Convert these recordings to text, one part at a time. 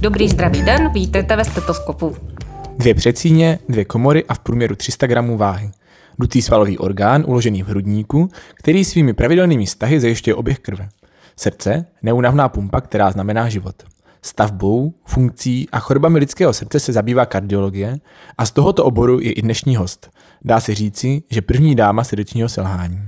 Dobrý zdravý den, vítejte ve stetoskopu. Dvě přecíně, dvě komory a v průměru 300 gramů váhy. Dutý svalový orgán uložený v hrudníku, který svými pravidelnými stahy zajišťuje oběh krve. Srdce, neunavná pumpa, která znamená život. Stavbou, funkcí a chorobami lidského srdce se zabývá kardiologie a z tohoto oboru je i dnešní host. Dá se říci, že první dáma srdečního selhání.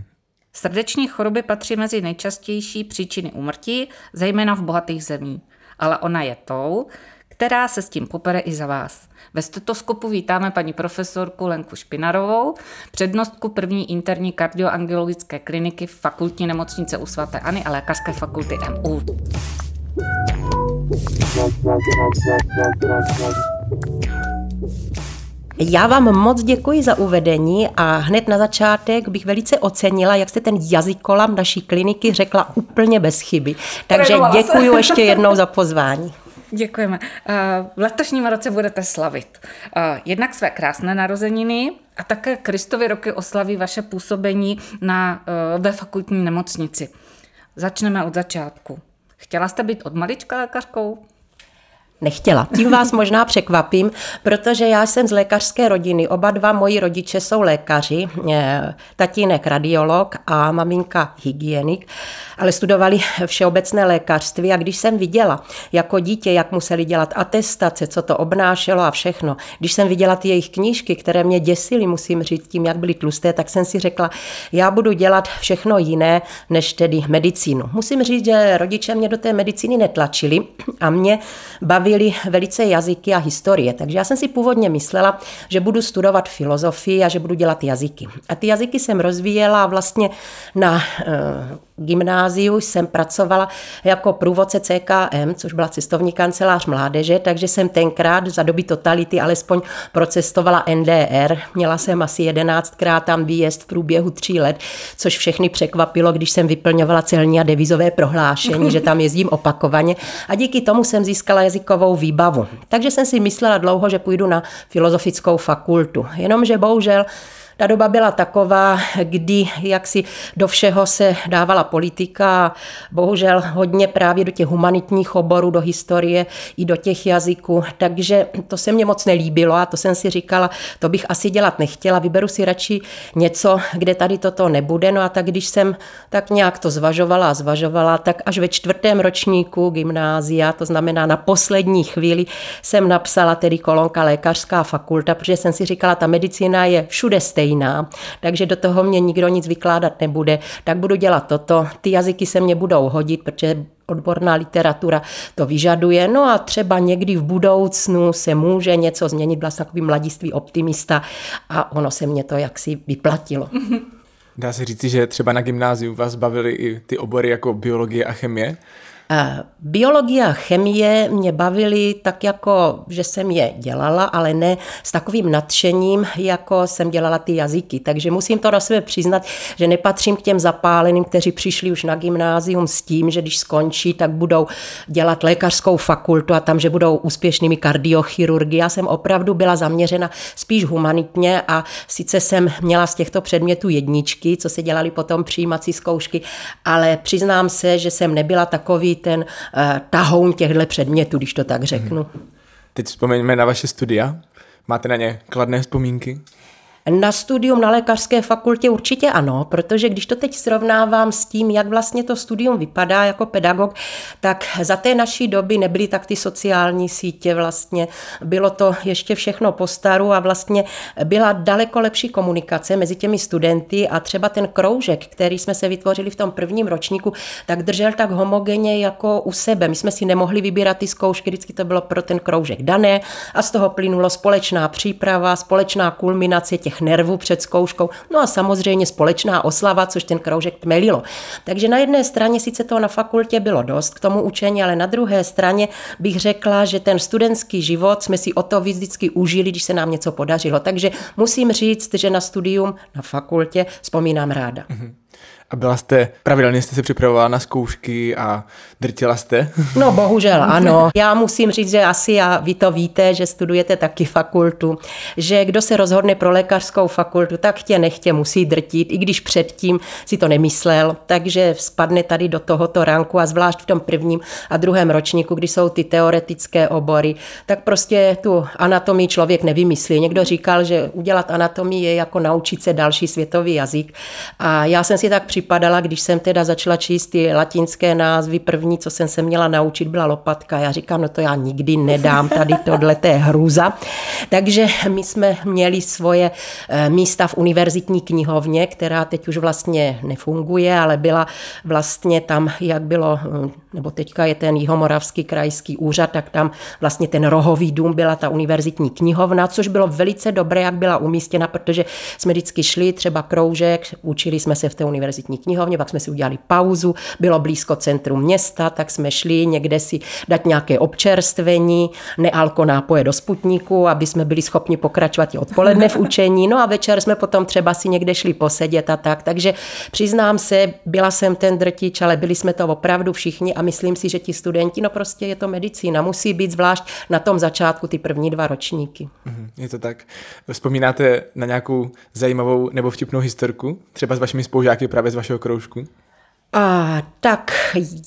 Srdeční choroby patří mezi nejčastější příčiny úmrtí, zejména v bohatých zemích. Ale ona je tou, která se s tím popere i za vás. Ve stetoskopu vítáme paní profesorku Lenku Špinarovou, přednostku první interní kardioangiologické kliniky v fakultní nemocnice u svatéAny a lékařské fakulty MU. Já vám moc děkuji za uvedení a hned na začátek bych velice ocenila, jak jste ten jazykolam naší kliniky řekla úplně bez chyby. Takže děkuji ještě jednou za pozvání. Děkujeme. Eh, v letošním roce budete slavit eh, jednak své krásné narozeniny a také Kristovy roky oslaví vaše působení na, eh, ve fakultní nemocnici. Začneme od začátku. Chtěla jste být od malička lékařkou? Nechtěla. Tím vás možná překvapím, protože já jsem z lékařské rodiny. Oba dva moji rodiče jsou lékaři, tatínek radiolog a maminka hygienik ale studovali všeobecné lékařství a když jsem viděla jako dítě, jak museli dělat atestace, co to obnášelo a všechno, když jsem viděla ty jejich knížky, které mě děsily, musím říct tím, jak byly tlusté, tak jsem si řekla, já budu dělat všechno jiné, než tedy medicínu. Musím říct, že rodiče mě do té medicíny netlačili a mě bavili velice jazyky a historie, takže já jsem si původně myslela, že budu studovat filozofii a že budu dělat jazyky. A ty jazyky jsem rozvíjela vlastně na eh, gymnáziu jsem pracovala jako průvodce CKM, což byla cestovní kancelář mládeže, takže jsem tenkrát za doby totality alespoň procestovala NDR. Měla jsem asi jedenáctkrát tam výjezd v průběhu tří let, což všechny překvapilo, když jsem vyplňovala celní a devizové prohlášení, že tam jezdím opakovaně a díky tomu jsem získala jazykovou výbavu. Takže jsem si myslela dlouho, že půjdu na filozofickou fakultu. Jenomže bohužel ta doba byla taková, kdy jaksi do všeho se dávala politika, bohužel hodně právě do těch humanitních oborů, do historie i do těch jazyků, takže to se mně moc nelíbilo a to jsem si říkala, to bych asi dělat nechtěla, vyberu si radši něco, kde tady toto nebude, no a tak když jsem tak nějak to zvažovala a zvažovala, tak až ve čtvrtém ročníku gymnázia, to znamená na poslední chvíli, jsem napsala tedy kolonka lékařská fakulta, protože jsem si říkala, ta medicína je všude stejná, stejná, takže do toho mě nikdo nic vykládat nebude, tak budu dělat toto. Ty jazyky se mě budou hodit, protože odborná literatura to vyžaduje. No a třeba někdy v budoucnu se může něco změnit, byla jsem takový mladiství optimista a ono se mě to jaksi vyplatilo. Dá se říci, že třeba na gymnáziu vás bavily i ty obory jako biologie a chemie? Biologie a chemie mě bavily tak jako, že jsem je dělala, ale ne s takovým nadšením, jako jsem dělala ty jazyky. Takže musím to na sebe přiznat, že nepatřím k těm zapáleným, kteří přišli už na gymnázium s tím, že když skončí, tak budou dělat lékařskou fakultu a tam, že budou úspěšnými kardiochirurgy. Já jsem opravdu byla zaměřena spíš humanitně a sice jsem měla z těchto předmětů jedničky, co se dělali potom přijímací zkoušky, ale přiznám se, že jsem nebyla takový ten uh, tahoun těchto předmětů, když to tak řeknu. Teď vzpomeňme na vaše studia. Máte na ně kladné vzpomínky? Na studium na lékařské fakultě určitě ano, protože když to teď srovnávám s tím, jak vlastně to studium vypadá jako pedagog, tak za té naší doby nebyly tak ty sociální sítě vlastně. Bylo to ještě všechno po staru a vlastně byla daleko lepší komunikace mezi těmi studenty a třeba ten kroužek, který jsme se vytvořili v tom prvním ročníku, tak držel tak homogenně jako u sebe. My jsme si nemohli vybírat ty zkoušky, vždycky to bylo pro ten kroužek dané a z toho plynulo společná příprava, společná kulminace těch nervů před zkouškou, no a samozřejmě společná oslava, což ten kroužek tmelilo. Takže na jedné straně sice toho na fakultě bylo dost k tomu učení, ale na druhé straně bych řekla, že ten studentský život jsme si o to vždycky užili, když se nám něco podařilo. Takže musím říct, že na studium na fakultě vzpomínám ráda. Mm-hmm. A byla jste, pravidelně jste se připravovala na zkoušky a drtila jste? No bohužel ano. Já musím říct, že asi a vy to víte, že studujete taky fakultu, že kdo se rozhodne pro lékařskou fakultu, tak tě nechtě musí drtit, i když předtím si to nemyslel, takže spadne tady do tohoto ranku a zvlášť v tom prvním a druhém ročníku, kdy jsou ty teoretické obory, tak prostě tu anatomii člověk nevymyslí. Někdo říkal, že udělat anatomii je jako naučit se další světový jazyk. A já jsem si tak připadala, když jsem teda začala číst ty latinské názvy, první, co jsem se měla naučit, byla lopatka. Já říkám, no to já nikdy nedám, tady tohle je hrůza. Takže my jsme měli svoje eh, místa v univerzitní knihovně, která teď už vlastně nefunguje, ale byla vlastně tam, jak bylo, hm, nebo teďka je ten Jihomoravský krajský úřad, tak tam vlastně ten rohový dům byla ta univerzitní knihovna, což bylo velice dobré, jak byla umístěna, protože jsme vždycky šli třeba kroužek, učili jsme se v té univerzitní knihovně, pak jsme si udělali pauzu, bylo blízko centrum města, tak jsme šli někde si dát nějaké občerstvení, nealko nápoje do sputníku, aby jsme byli schopni pokračovat i odpoledne v učení. No a večer jsme potom třeba si někde šli posedět a tak. Takže přiznám se, byla jsem ten drtič, ale byli jsme to opravdu všichni a myslím si, že ti studenti, no prostě je to medicína, musí být zvlášť na tom začátku ty první dva ročníky. Mhm, je to tak. Vzpomínáte na nějakou zajímavou nebo vtipnou historku, třeba s vašimi spolužáky právě z vašeho kroužku? A, tak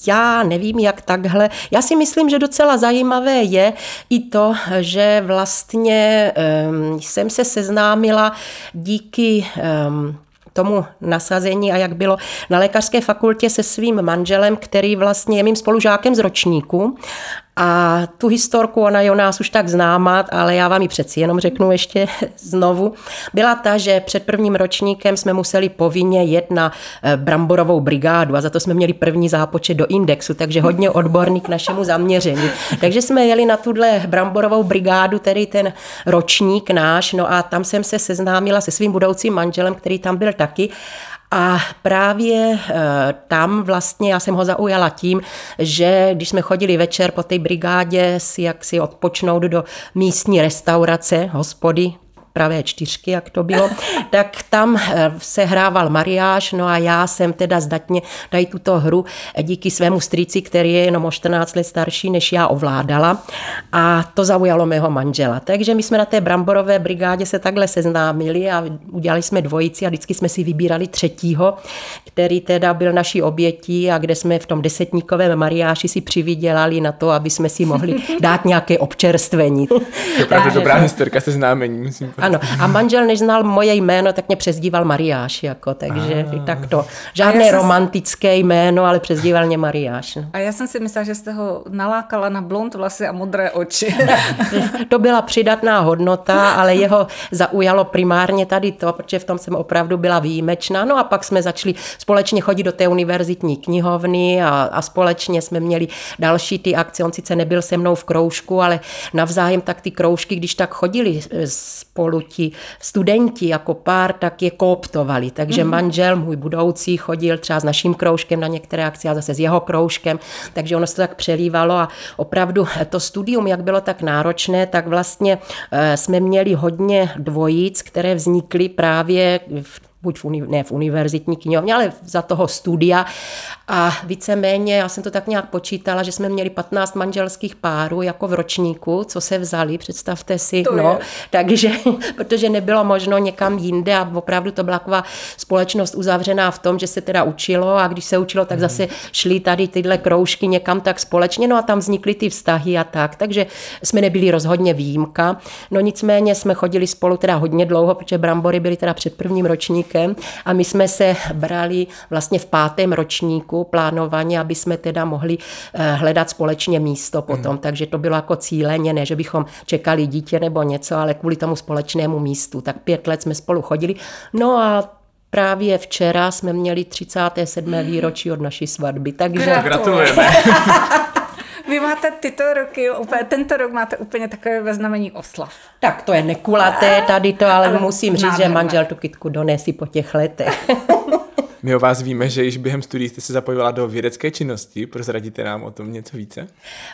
já nevím, jak takhle. Já si myslím, že docela zajímavé je i to, že vlastně um, jsem se seznámila díky um, tomu nasazení a jak bylo na lékařské fakultě se svým manželem, který vlastně je mým spolužákem z ročníku a tu historku, ona je o nás už tak známá, ale já vám ji přeci jenom řeknu ještě znovu. Byla ta, že před prvním ročníkem jsme museli povinně jet na eh, bramborovou brigádu a za to jsme měli první zápočet do indexu, takže hodně odborný k našemu zaměření. Takže jsme jeli na tuhle bramborovou brigádu, tedy ten ročník náš, no a tam jsem se seznámila se svým budoucím manželem, který tam byl taky a právě eh, tam vlastně já jsem ho zaujala tím, že když jsme chodili večer po té brigádě si jaksi odpočnout do místní restaurace, hospody, pravé čtyřky, jak to bylo, tak tam eh, se hrával mariáš, no a já jsem teda zdatně tady tuto hru díky svému strýci, který je jenom o 14 let starší, než já ovládala a to zaujalo mého manžela. Takže my jsme na té bramborové brigádě se takhle seznámili a udělali jsme dvojici a vždycky jsme si vybírali třetího, který teda byl naší obětí a kde jsme v tom desetníkovém mariáši si přivydělali na to, aby jsme si mohli dát nějaké občerstvení. To je právě dobrá historka seznámení, myslím. Ano, a manžel, než znal moje jméno, tak mě přezdíval Mariáš, jako, takže a... tak to. Žádné romantické jméno, ale přezdíval mě Mariáš. No. A já jsem si myslela, že jste ho nalákala na blond vlasy a modré oči. to byla přidatná hodnota, ale jeho zaujalo primárně tady to, protože v tom jsem opravdu byla výjimečná. No a pak jsme začali společně chodit do té univerzitní knihovny a, a společně jsme měli další ty akce. On sice nebyl se mnou v kroužku, ale navzájem tak ty kroužky, když tak chodili spolu spolu ti studenti jako pár, tak je kooptovali. Takže mm-hmm. manžel, můj budoucí, chodil třeba s naším kroužkem na některé akce a zase s jeho kroužkem, takže ono se to tak přelívalo a opravdu to studium, jak bylo tak náročné, tak vlastně eh, jsme měli hodně dvojic, které vznikly právě v buď v, uni, ne v univerzitní knihovně, ale za toho studia. A víceméně, já jsem to tak nějak počítala, že jsme měli 15 manželských párů jako v ročníku, co se vzali, představte si. To no, je. takže, protože nebylo možno někam jinde a opravdu to byla taková společnost uzavřená v tom, že se teda učilo a když se učilo, tak mm. zase šli tady tyhle kroužky někam tak společně, no a tam vznikly ty vztahy a tak. Takže jsme nebyli rozhodně výjimka. No nicméně jsme chodili spolu teda hodně dlouho, protože brambory byly teda před prvním ročníkem ročníkem a my jsme se brali vlastně v pátém ročníku plánovaně, aby jsme teda mohli eh, hledat společně místo potom. Mm. Takže to bylo jako cíleně, ne, že bychom čekali dítě nebo něco, ale kvůli tomu společnému místu. Tak pět let jsme spolu chodili. No a Právě včera jsme měli 37. výročí od naší svatby, takže... Gratulujeme. Vy máte tyto roky, úplně, tento rok máte úplně takové ve znamení oslav. Tak to je nekulaté tady to, ale, ale musím říct, že manžel tu kytku donesí po těch letech. My o vás víme, že již během studií jste se zapojila do vědecké činnosti. Prozradíte nám o tom něco více?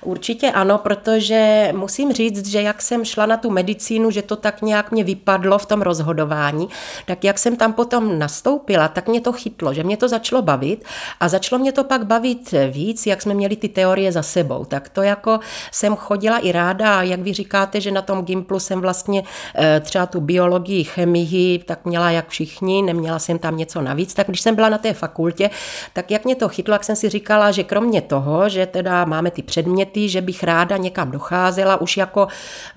Určitě ano, protože musím říct, že jak jsem šla na tu medicínu, že to tak nějak mě vypadlo v tom rozhodování, tak jak jsem tam potom nastoupila, tak mě to chytlo, že mě to začalo bavit a začalo mě to pak bavit víc, jak jsme měli ty teorie za sebou. Tak to jako jsem chodila i ráda a jak vy říkáte, že na tom Gimplu jsem vlastně eh, třeba tu biologii, chemii, tak měla jak všichni, neměla jsem tam něco navíc, tak když jsem byla na té fakultě, tak jak mě to chytlo, jak jsem si říkala, že kromě toho, že teda máme ty předměty, že bych ráda někam docházela už jako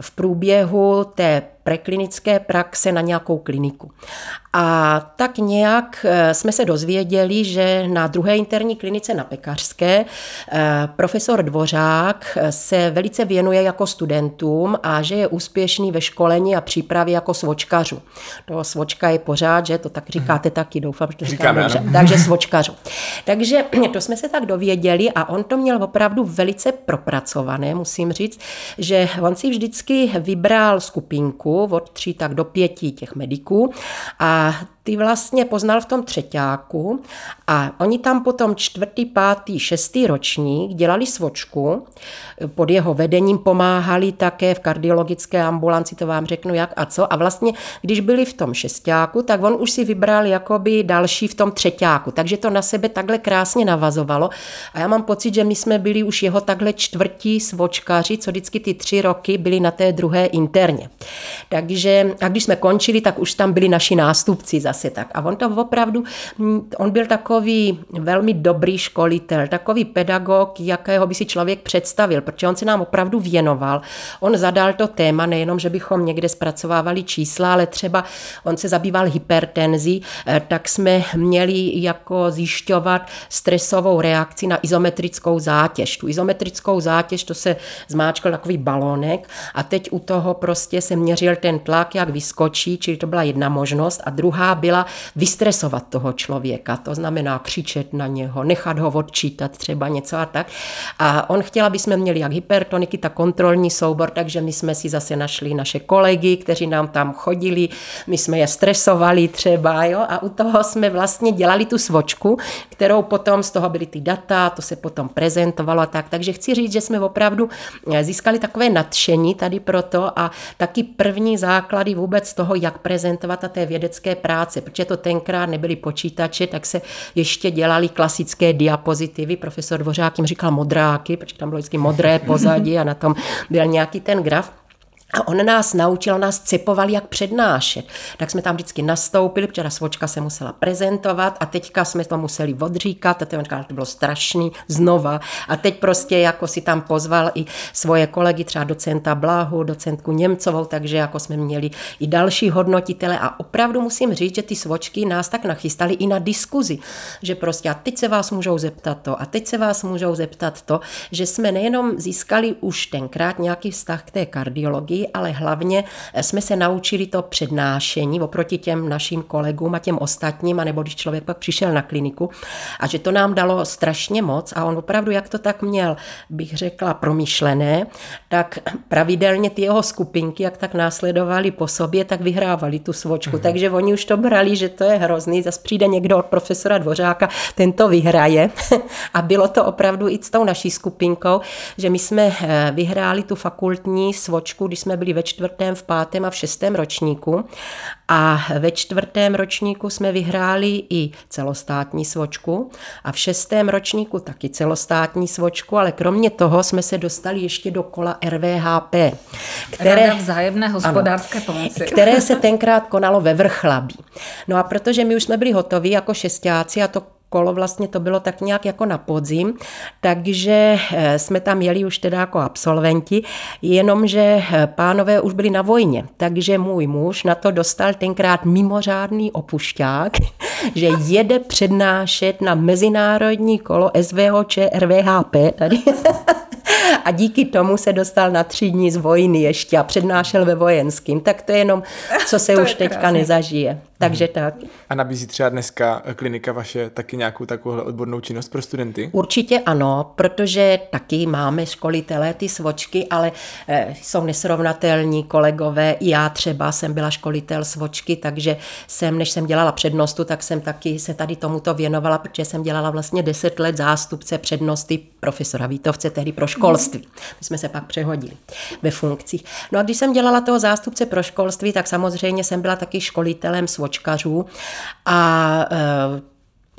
v průběhu té preklinické praxe na nějakou kliniku. A tak nějak eh, jsme se dozvěděli, že na druhé interní klinice na Pekařské eh, profesor Dvořák eh, se velice věnuje jako studentům a že je úspěšný ve školení a přípravě jako svočkařu. To svočka je pořád, že to tak říkáte taky, doufám, že to Říkáme, dobře. Takže svočkařu. Takže to jsme se tak dověděli a on to měl opravdu velice propracované, musím říct, že on si vždycky vybral skupinku, od tří tak do pěti těch mediků. A ty vlastně poznal v tom třetíku a oni tam potom čtvrtý, pátý, šestý ročník dělali svočku, pod jeho vedením pomáhali také v kardiologické ambulanci, to vám řeknu jak a co. A vlastně, když byli v tom šestáku, tak on už si vybral jakoby další v tom třetíku, takže to na sebe takhle krásně navazovalo. A já mám pocit, že my jsme byli už jeho takhle čtvrtí svočkaři, co vždycky ty tři roky byli na té druhé interně. Takže, a když jsme končili, tak už tam byli naši nástupci zase tak. A on to opravdu, on byl takový velmi dobrý školitel, takový pedagog, jakého by si člověk představil, protože on se nám opravdu věnoval. On zadal to téma, nejenom, že bychom někde zpracovávali čísla, ale třeba on se zabýval hypertenzí, eh, tak jsme měli jako zjišťovat stresovou reakci na izometrickou zátěž. Tu izometrickou zátěž, to se zmáčkal takový balónek a teď u toho prostě se měřil ten tlak, jak vyskočí, čili to byla jedna možnost a druhá byla vystresovat toho člověka, to znamená křičet na něho, nechat ho odčítat třeba něco a tak. A on chtěl, aby jsme měli jak hypertoniky, tak kontrolní soubor, takže my jsme si zase našli naše kolegy, kteří nám tam chodili, my jsme je stresovali třeba, jo, a u toho jsme vlastně dělali tu svočku, kterou potom z toho byly ty data, to se potom prezentovalo a tak. Takže chci říct, že jsme opravdu získali takové nadšení tady proto a taky první základy vůbec toho, jak prezentovat a té vědecké práce, protože to tenkrát nebyly počítače, tak se ještě dělali klasické diapozitivy. Profesor Dvořák jim říkal modráky, protože tam bylo vždycky modré pozadí a na tom byl nějaký ten graf. A on nás naučil, nás cepoval, jak přednášet. Tak jsme tam vždycky nastoupili, ta svočka se musela prezentovat a teďka jsme to museli odříkat a ten říkal, to bylo strašný znova. A teď prostě jako si tam pozval i svoje kolegy, třeba docenta Blahu, docentku Němcovou, takže jako jsme měli i další hodnotitele a opravdu musím říct, že ty svočky nás tak nachystali i na diskuzi, že prostě a teď se vás můžou zeptat to a teď se vás můžou zeptat to, že jsme nejenom získali už tenkrát nějaký vztah k té kardiologii, ale hlavně jsme se naučili to přednášení oproti těm našim kolegům a těm ostatním, anebo když člověk pak přišel na kliniku a že to nám dalo strašně moc a on opravdu, jak to tak měl, bych řekla, promyšlené, tak pravidelně ty jeho skupinky, jak tak následovali po sobě, tak vyhrávali tu svočku. Mm. Takže oni už to brali, že to je hrozný, zase přijde někdo od profesora Dvořáka, ten to vyhraje. a bylo to opravdu i s tou naší skupinkou, že my jsme eh, vyhráli tu fakultní svočku, když jsme jsme byli ve čtvrtém, v pátém a v šestém ročníku. A ve čtvrtém ročníku jsme vyhráli i celostátní svočku a v šestém ročníku taky celostátní svočku, ale kromě toho jsme se dostali ještě do kola RVHP, které, Rada vzájemné hospodářské ano, pomoci. které se tenkrát konalo ve Vrchlabí. No a protože my už jsme byli hotoví jako šestáci a to kolo vlastně to bylo tak nějak jako na podzim, takže eh, jsme tam jeli už teda jako absolventi, jenomže eh, pánové už byli na vojně, takže můj muž na to dostal tenkrát mimořádný opušťák, že jede přednášet na mezinárodní kolo SVOČ RVHP tady. a díky tomu se dostal na tři dní z vojny ještě a přednášel ve vojenským. Tak to je jenom, co se už teďka krásný. nezažije. Takže tak. A nabízí třeba dneska klinika vaše taky nějakou takovou odbornou činnost pro studenty? Určitě ano, protože taky máme školitelé, ty svočky, ale e, jsou nesrovnatelní kolegové. I já třeba jsem byla školitel svočky, takže jsem, než jsem dělala přednostu, tak jsem taky se tady tomuto věnovala, protože jsem dělala vlastně deset let zástupce přednosty profesora Vítovce, tehdy pro školství. My jsme se pak přehodili ve funkcích. No a když jsem dělala toho zástupce pro školství, tak samozřejmě jsem byla taky školitelem svočkařů a e,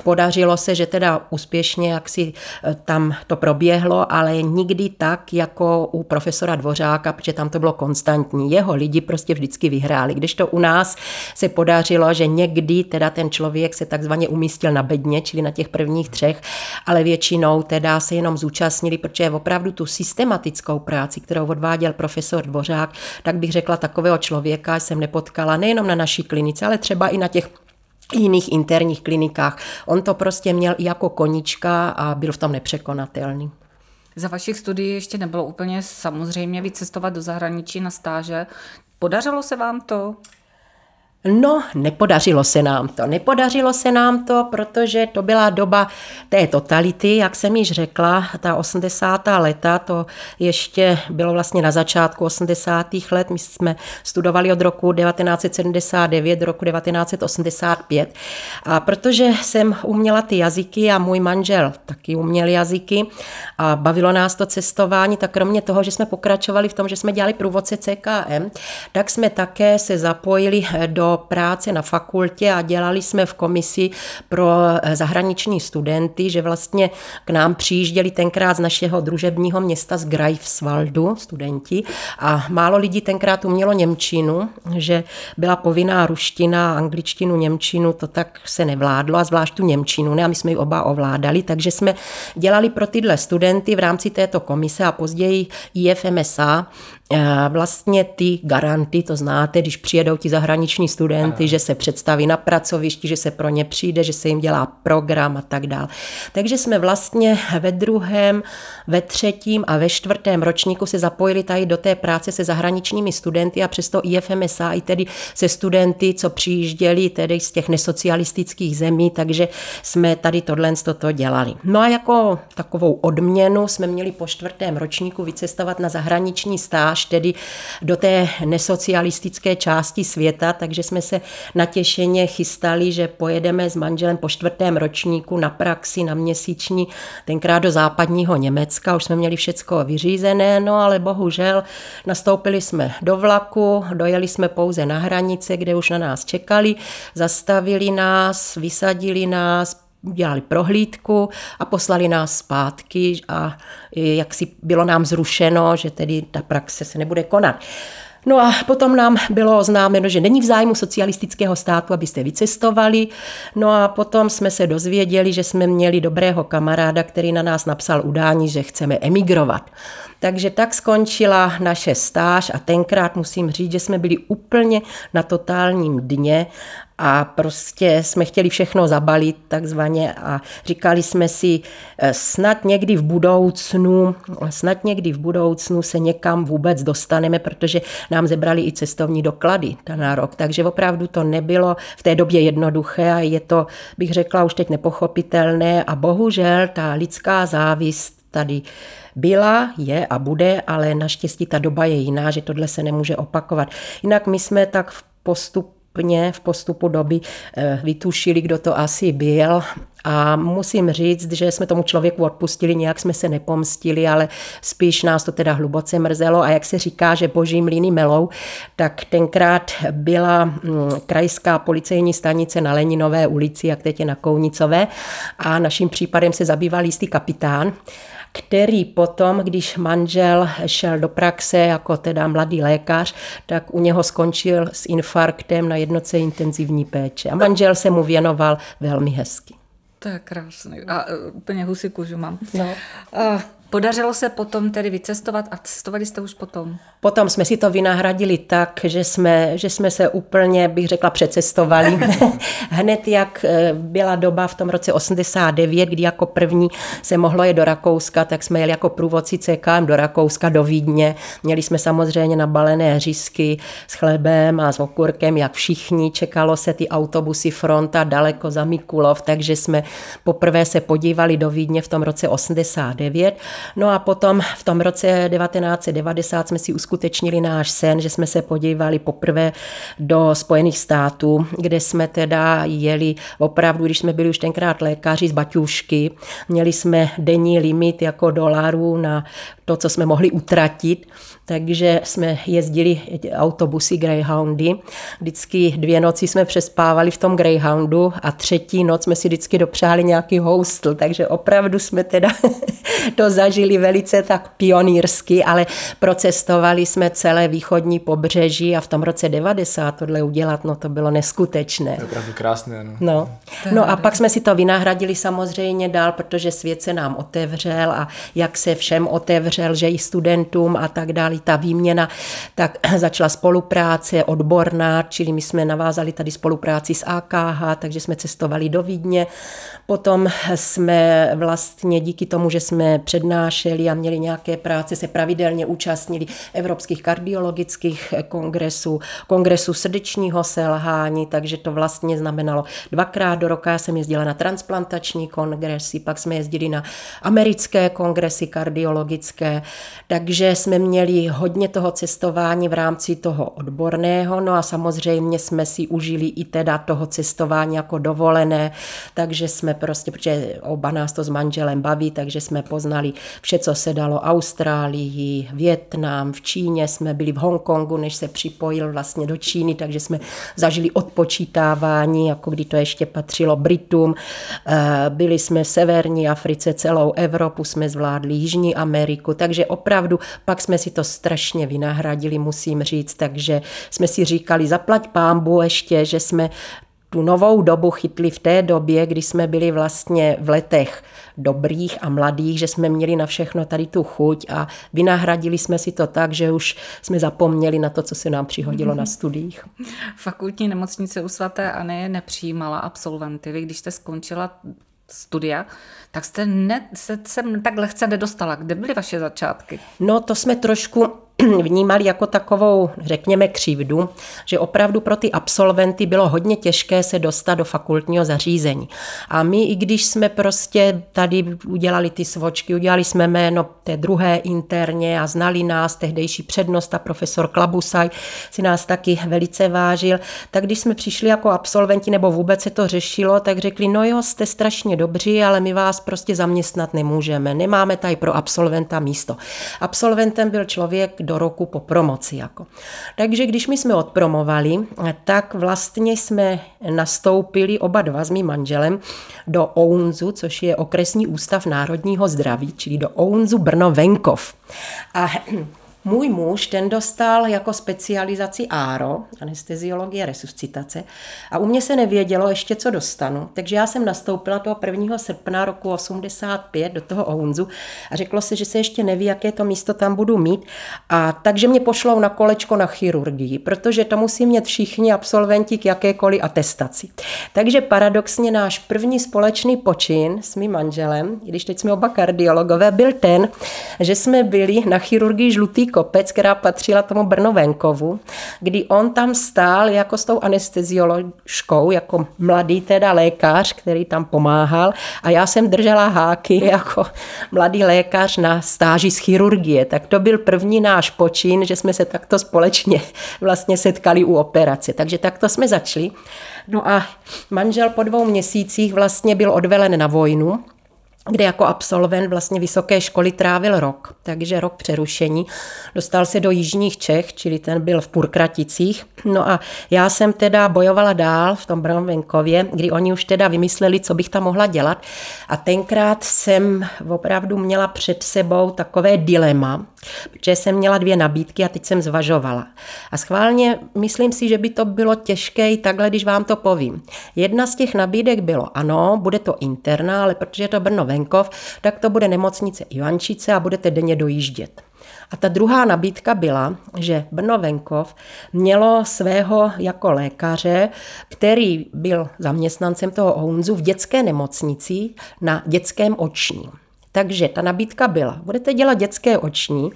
Podařilo se, že teda úspěšně jak si eh, tam to proběhlo, ale nikdy tak jako u profesora Dvořáka, protože tam to bylo konstantní. Jeho lidi prostě vždycky vyhráli. Když to u nás se podařilo, že někdy teda ten člověk se takzvaně umístil na bedně, čili na těch prvních třech, ale většinou teda se jenom zúčastnili, protože opravdu tu systematickou práci, kterou odváděl profesor Dvořák, tak bych řekla takového člověka jsem nepotkala nejenom na naší klinice, ale třeba i na těch jiných interních klinikách. On to prostě měl jako konička a byl v tom nepřekonatelný. Za vašich studií ještě nebylo úplně samozřejmě vycestovat do zahraničí na stáže. Podařilo se vám to? No, nepodařilo se nám to. Nepodařilo se nám to, protože to byla doba té totality, jak jsem již řekla, ta 80. leta, to ještě bylo vlastně na začátku 80. let. My jsme studovali od roku 1979 do roku 1985. A protože jsem uměla ty jazyky a můj manžel taky uměl jazyky a bavilo nás to cestování, tak kromě toho, že jsme pokračovali v tom, že jsme dělali průvodce CKM, tak jsme také se zapojili do práce na fakultě a dělali jsme v komisi pro eh, zahraniční studenty, že vlastně k nám přijížděli tenkrát z našeho družebního města z Greifswaldu studenti. A málo lidí tenkrát umělo Němčinu, že byla povinná ruština, angličtinu, Němčinu, to tak se nevládlo a zvlášť tu Němčinu, ne, a my jsme ji oba ovládali, takže jsme dělali pro tyhle studenty v rámci této komise a později IFMSA vlastně ty garanty, to znáte, když přijedou ti zahraniční studenty, že se představí na pracovišti, že se pro ně přijde, že se jim dělá program a tak dále. Takže jsme vlastně ve druhém, ve třetím a ve čtvrtém ročníku se zapojili tady do té práce se zahraničními studenty a přesto IFMSA i tedy se studenty, co přijížděli tedy z těch nesocialistických zemí, takže jsme tady tohle toto dělali. No a jako takovou odměnu jsme měli po čtvrtém ročníku vycestovat na zahraniční stáž tedy do té nesocialistické části světa, takže jsme se natěšeně chystali, že pojedeme s manželem po čtvrtém ročníku na praxi, na měsíční, tenkrát do západního Německa, už jsme měli všecko vyřízené, no ale bohužel nastoupili jsme do vlaku, dojeli jsme pouze na hranice, kde už na nás čekali, zastavili nás, vysadili nás, udělali prohlídku a poslali nás zpátky a jak si bylo nám zrušeno, že tedy ta praxe se nebude konat. No a potom nám bylo oznámeno, že není v zájmu socialistického státu, abyste vycestovali. No a potom jsme se dozvěděli, že jsme měli dobrého kamaráda, který na nás napsal udání, že chceme emigrovat. Takže tak skončila naše stáž a tenkrát musím říct, že jsme byli úplně na totálním dně a prostě jsme chtěli všechno zabalit takzvaně a říkali jsme si, eh, snad někdy v budoucnu, snad někdy v budoucnu se někam vůbec dostaneme, protože nám zebrali i cestovní doklady na rok, takže opravdu to nebylo v té době jednoduché a je to, bych řekla, už teď nepochopitelné a bohužel ta lidská závist tady byla, je a bude, ale naštěstí ta doba je jiná, že tohle se nemůže opakovat. Jinak my jsme tak v postup v postupu doby eh, vytušili, kdo to asi byl. A musím říct, že jsme tomu člověku odpustili, nějak jsme se nepomstili, ale spíš nás to teda hluboce mrzelo. A jak se říká, že boží mlíny melou, tak tenkrát byla mm, krajská policejní stanice na Leninové ulici, jak teď je na Kounicové. A naším případem se zabýval jistý kapitán který potom, když manžel šel do praxe jako teda mladý lékař, tak u něho skončil s infarktem na jednoce intenzivní péče. A manžel se mu věnoval velmi hezky. To je krásný. A uh, úplně husy kůžu mám. No. Uh, Podařilo se potom tedy vycestovat a cestovali jste už potom? Potom jsme si to vynahradili tak, že jsme, že jsme se úplně, bych řekla, přecestovali. Hned jak eh, byla doba v tom roce 89, kdy jako první se mohlo jet do Rakouska, tak jsme jeli jako průvodci CKM do Rakouska, do Vídně. Měli jsme samozřejmě nabalené řízky s chlebem a s okurkem, jak všichni. Čekalo se ty autobusy fronta daleko za Mikulov, takže jsme poprvé se podívali do Vídně v tom roce 89. No a potom v tom roce 1990 jsme si uskutečnili náš sen, že jsme se podívali poprvé do Spojených států, kde jsme teda jeli opravdu, když jsme byli už tenkrát lékaři z Baťušky, měli jsme denní limit jako dolarů na to, co jsme mohli utratit, takže jsme jezdili autobusy Greyhoundy. Vždycky dvě noci jsme přespávali v tom Greyhoundu a třetí noc jsme si vždycky dopřáli nějaký hostl, takže opravdu jsme teda to zažili velice tak pionýrsky, ale procestovali jsme celé východní pobřeží a v tom roce 90 tohle udělat, no to bylo neskutečné. To je opravdu krásné. No. No. no a pak jsme si to vynahradili samozřejmě dál, protože svět se nám otevřel a jak se všem otevřel, že i studentům a tak dále, ta výměna, tak začala spolupráce odborná, čili my jsme navázali tady spolupráci s AKH, takže jsme cestovali do Vídně. Potom jsme vlastně díky tomu, že jsme přednášeli a měli nějaké práce, se pravidelně účastnili evropských kardiologických kongresů, kongresu srdečního selhání, takže to vlastně znamenalo dvakrát do roka. Já jsem jezdila na transplantační kongresy, pak jsme jezdili na americké kongresy kardiologické, takže jsme měli hodně toho cestování v rámci toho odborného, no a samozřejmě jsme si užili i teda toho cestování jako dovolené, takže jsme prostě, protože oba nás to s manželem baví, takže jsme poznali vše, co se dalo Austrálii, Větnam, v Číně jsme byli v Hongkongu, než se připojil vlastně do Číny, takže jsme zažili odpočítávání, jako kdy to ještě patřilo Britům. Eh, byli jsme v severní Africe, celou Evropu jsme zvládli, Jižní Ameriku, takže opravdu pak jsme si to strašně vynahradili, musím říct, takže jsme si říkali, zaplať pámbu ještě, že jsme tu novou dobu chytli v té době, kdy jsme byli vlastně v letech dobrých a mladých, že jsme měli na všechno tady tu chuť a vynahradili jsme si to tak, že už jsme zapomněli na to, co se nám přihodilo na studiích. Fakultní nemocnice u svaté Anny nepřijímala absolventy. Vy, když jste skončila studia, tak jste ne, se sem tak lehce nedostala. Kde byly vaše začátky? No to jsme trošku vnímali jako takovou, řekněme, křivdu, že opravdu pro ty absolventy bylo hodně těžké se dostat do fakultního zařízení. A my, i když jsme prostě tady udělali ty svočky, udělali jsme jméno té druhé interně a znali nás, tehdejší přednosta, profesor Klabusaj, si nás taky velice vážil, tak když jsme přišli jako absolventi, nebo vůbec se to řešilo, tak řekli, no jo, jste strašně dobří, ale my vás prostě zaměstnat nemůžeme, nemáme tady pro absolventa místo. Absolventem byl člověk, do roku po promoci. Jako. Takže když my jsme odpromovali, tak vlastně jsme nastoupili oba dva s mým manželem do OUNZu, což je okresní ústav národního zdraví, čili do OUNZu Brno Venkov. A můj muž, ten dostal jako specializaci ARO, anesteziologie, resuscitace, a u mě se nevědělo ještě, co dostanu. Takže já jsem nastoupila toho 1. srpna roku 85 do toho OUNZu a řeklo se, že se ještě neví, jaké to místo tam budu mít. A takže mě pošlou na kolečko na chirurgii, protože to musí mít všichni absolventi k jakékoliv atestaci. Takže paradoxně náš první společný počin s mým manželem, když teď jsme oba kardiologové, byl ten, že jsme byli na chirurgii žlutý kopec, která patřila tomu Brno Venkovu, kdy on tam stál jako s tou anestezioložkou, jako mladý teda lékař, který tam pomáhal a já jsem držela háky jako mladý lékař na stáži z chirurgie. Tak to byl první náš počin, že jsme se takto společně vlastně setkali u operace. Takže takto jsme začali. No a manžel po dvou měsících vlastně byl odvelen na vojnu, kde jako absolvent vlastně vysoké školy trávil rok, takže rok přerušení. Dostal se do Jižních Čech, čili ten byl v Purkraticích. No a já jsem teda bojovala dál v tom Brnovenkově, kdy oni už teda vymysleli, co bych tam mohla dělat. A tenkrát jsem opravdu měla před sebou takové dilema, protože jsem měla dvě nabídky a teď jsem zvažovala. A schválně myslím si, že by to bylo těžké i takhle, když vám to povím. Jedna z těch nabídek bylo, ano, bude to interna, ale protože je to Brno venkov, tak to bude nemocnice Ivančice a budete denně dojíždět. A ta druhá nabídka byla, že Brno Venkov mělo svého jako lékaře, který byl zaměstnancem toho Honzu v dětské nemocnici na dětském očním. Takže ta nabídka byla, budete dělat dětské oční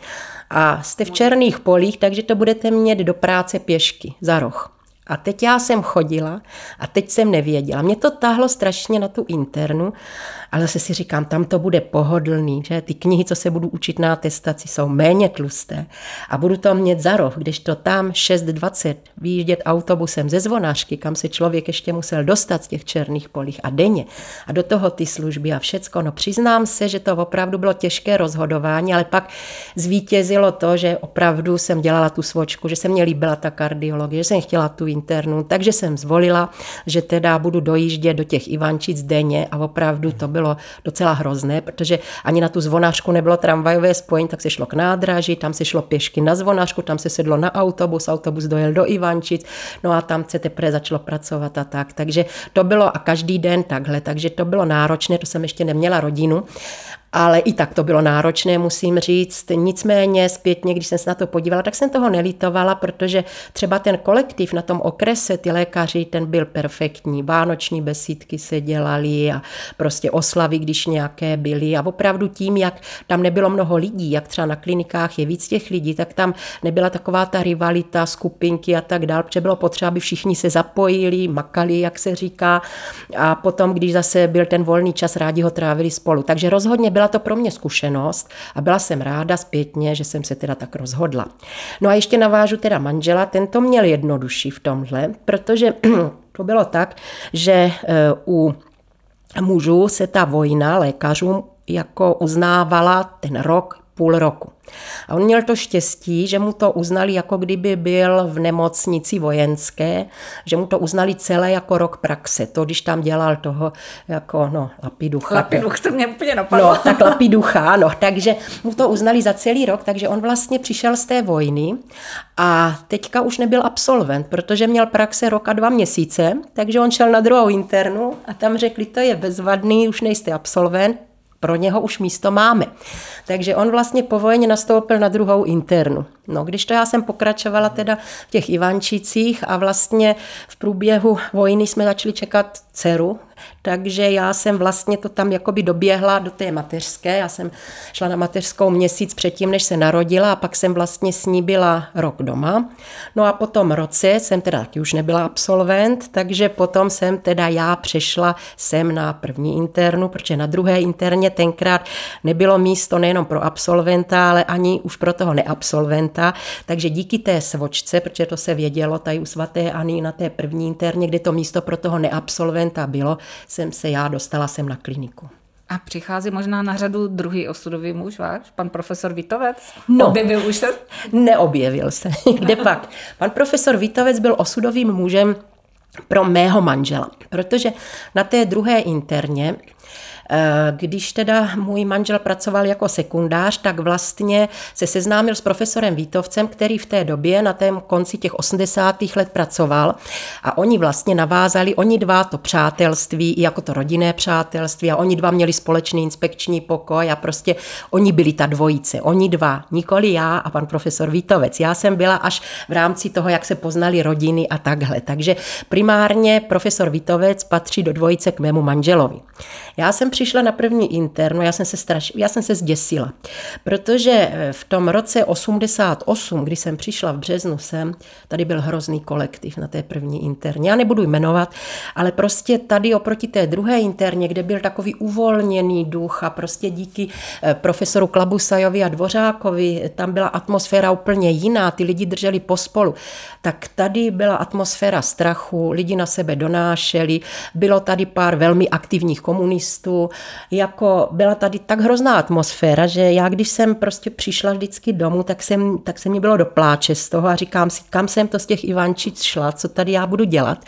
a jste v černých polích, takže to budete mít do práce pěšky za roh. A teď já jsem chodila a teď jsem nevěděla. Mě to tahlo strašně na tu internu, ale zase si říkám, tam to bude pohodlný, že ty knihy, co se budu učit na atestaci, jsou méně tlusté a budu to mít za roh, když to tam 6.20 vyjíždět autobusem ze zvonářky, kam se člověk ještě musel dostat z těch černých polích a denně a do toho ty služby a všecko. No přiznám se, že to opravdu bylo těžké rozhodování, ale pak zvítězilo to, že opravdu jsem dělala tu svočku, že se mě líbila ta kardiologie, že jsem chtěla tu internu, takže jsem zvolila, že teda budu dojíždět do těch Ivančic denně a opravdu to bylo docela hrozné, protože ani na tu zvonářku nebylo tramvajové spojení, tak se šlo k nádraží, tam se šlo pěšky na zvonářku, tam se sedlo na autobus, autobus dojel do Ivančic, no a tam se teprve začalo pracovat a tak. Takže to bylo a každý den takhle, takže to bylo náročné, to jsem ještě neměla rodinu ale i tak to bylo náročné, musím říct. Nicméně zpětně, když jsem se na to podívala, tak jsem toho nelitovala, protože třeba ten kolektiv na tom okrese, ty lékaři, ten byl perfektní. Vánoční besídky se dělaly a prostě oslavy, když nějaké byly. A opravdu tím, jak tam nebylo mnoho lidí, jak třeba na klinikách je víc těch lidí, tak tam nebyla taková ta rivalita, skupinky a tak dál, protože bylo potřeba, aby všichni se zapojili, makali, jak se říká. A potom, když zase byl ten volný čas, rádi ho trávili spolu. Takže rozhodně byla to pro mě zkušenost a byla jsem ráda zpětně, že jsem se teda tak rozhodla. No a ještě navážu teda manžela, ten to měl jednodušší v tomhle, protože to bylo tak, že e, u mužů se ta vojna lékařům jako uznávala ten rok, půl roku. A on měl to štěstí, že mu to uznali, jako kdyby byl v nemocnici vojenské, že mu to uznali celé jako rok praxe. To, když tam dělal toho jako, no, lapiducha. Lapiduch, to mě úplně napadlo. No, tak lapiducha, no, takže mu to uznali za celý rok, takže on vlastně přišel z té vojny a teďka už nebyl absolvent, protože měl praxe rok a dva měsíce, takže on šel na druhou internu a tam řekli, to je bezvadný, už nejste absolvent, pro něho už místo máme. Takže on vlastně po vojně nastoupil na druhou internu. No, když to já jsem pokračovala teda v těch Ivančicích a vlastně v průběhu vojny jsme začali čekat dceru, takže já jsem vlastně to tam jakoby doběhla do té mateřské. Já jsem šla na mateřskou měsíc předtím, než se narodila a pak jsem vlastně s ní byla rok doma. No a po tom roce jsem teda taky už nebyla absolvent, takže potom jsem teda já přešla sem na první internu, protože na druhé interně tenkrát nebylo místo nejenom pro absolventa, ale ani už pro toho neabsolventa. Takže díky té svočce, protože to se vědělo tady u svaté Ani na té první interně, kde to místo pro toho neabsolventa bylo, jsem se já dostala sem na kliniku. A přichází možná na řadu druhý osudový muž, váš, pan profesor Vitovec? No, objevil už se? Neobjevil se. Kde pak? Pan profesor Vitovec byl osudovým mužem pro mého manžela, protože na té druhé interně když teda můj manžel pracoval jako sekundář, tak vlastně se seznámil s profesorem Vítovcem, který v té době na tém konci těch 80. let pracoval a oni vlastně navázali, oni dva to přátelství, jako to rodinné přátelství a oni dva měli společný inspekční pokoj a prostě oni byli ta dvojice, oni dva, nikoli já a pan profesor Vítovec. Já jsem byla až v rámci toho, jak se poznali rodiny a takhle. Takže primárně profesor Vítovec patří do dvojice k mému manželovi. Já jsem přišla na první internu, já jsem se, straš, já jsem se zděsila, protože eh, v tom roce 88, kdy jsem přišla v březnu sem, tady byl hrozný kolektiv na té první interně. Já nebudu jmenovat, ale prostě tady oproti té druhé interně, kde byl takový uvolněný duch a prostě díky eh, profesoru Klabusajovi a Dvořákovi, tam byla atmosféra úplně jiná, ty lidi drželi pospolu, tak tady byla atmosféra strachu, lidi na sebe donášeli, bylo tady pár velmi aktivních komunistů, jako byla tady tak hrozná atmosféra, že já když jsem prostě přišla vždycky domů, tak, jsem, tak se mi bylo do pláče z toho a říkám si, kam jsem to z těch Ivančic šla, co tady já budu dělat.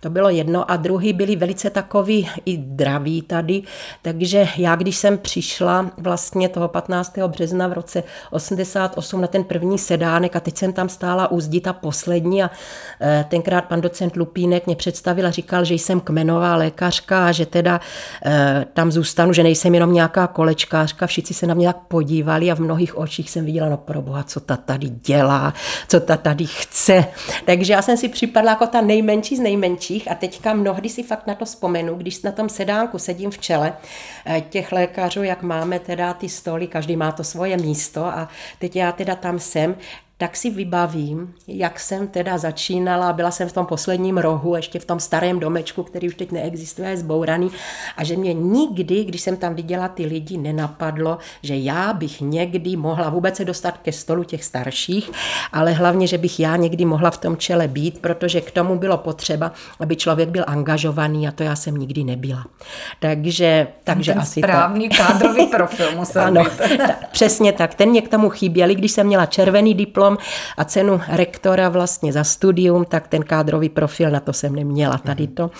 To bylo jedno a druhý byli velice takový i draví tady, takže já když jsem přišla vlastně toho 15. března v roce 88 na ten první sedánek a teď jsem tam stála u zdi ta poslední a e, tenkrát pan docent Lupínek mě představil a říkal, že jsem kmenová lékařka a že teda e, tam zůstanu, že nejsem jenom nějaká kolečkářka, všichni se na mě tak podívali a v mnohých očích jsem viděla, no pro boha, co ta tady dělá, co ta tady chce. Takže já jsem si připadla jako ta nejmenší z nejmenších a teďka mnohdy si fakt na to vzpomenu, když na tom sedánku sedím v čele eh, těch lékařů, jak máme teda ty stoly, každý má to svoje místo a teď já teda tam jsem, tak si vybavím, jak jsem teda začínala, byla jsem v tom posledním rohu, ještě v tom starém domečku, který už teď neexistuje, je zbouraný, a že mě nikdy, když jsem tam viděla ty lidi, nenapadlo, že já bych někdy mohla vůbec se dostat ke stolu těch starších, ale hlavně, že bych já někdy mohla v tom čele být, protože k tomu bylo potřeba, aby člověk byl angažovaný a to já jsem nikdy nebyla. Takže, takže Ten asi správný tak. kádrový profil musel Ano, být. tak, přesně tak. Ten mě k tomu chyběl, když jsem měla červený diplom a cenu rektora vlastně za studium, tak ten kádrový profil na to jsem neměla tady to.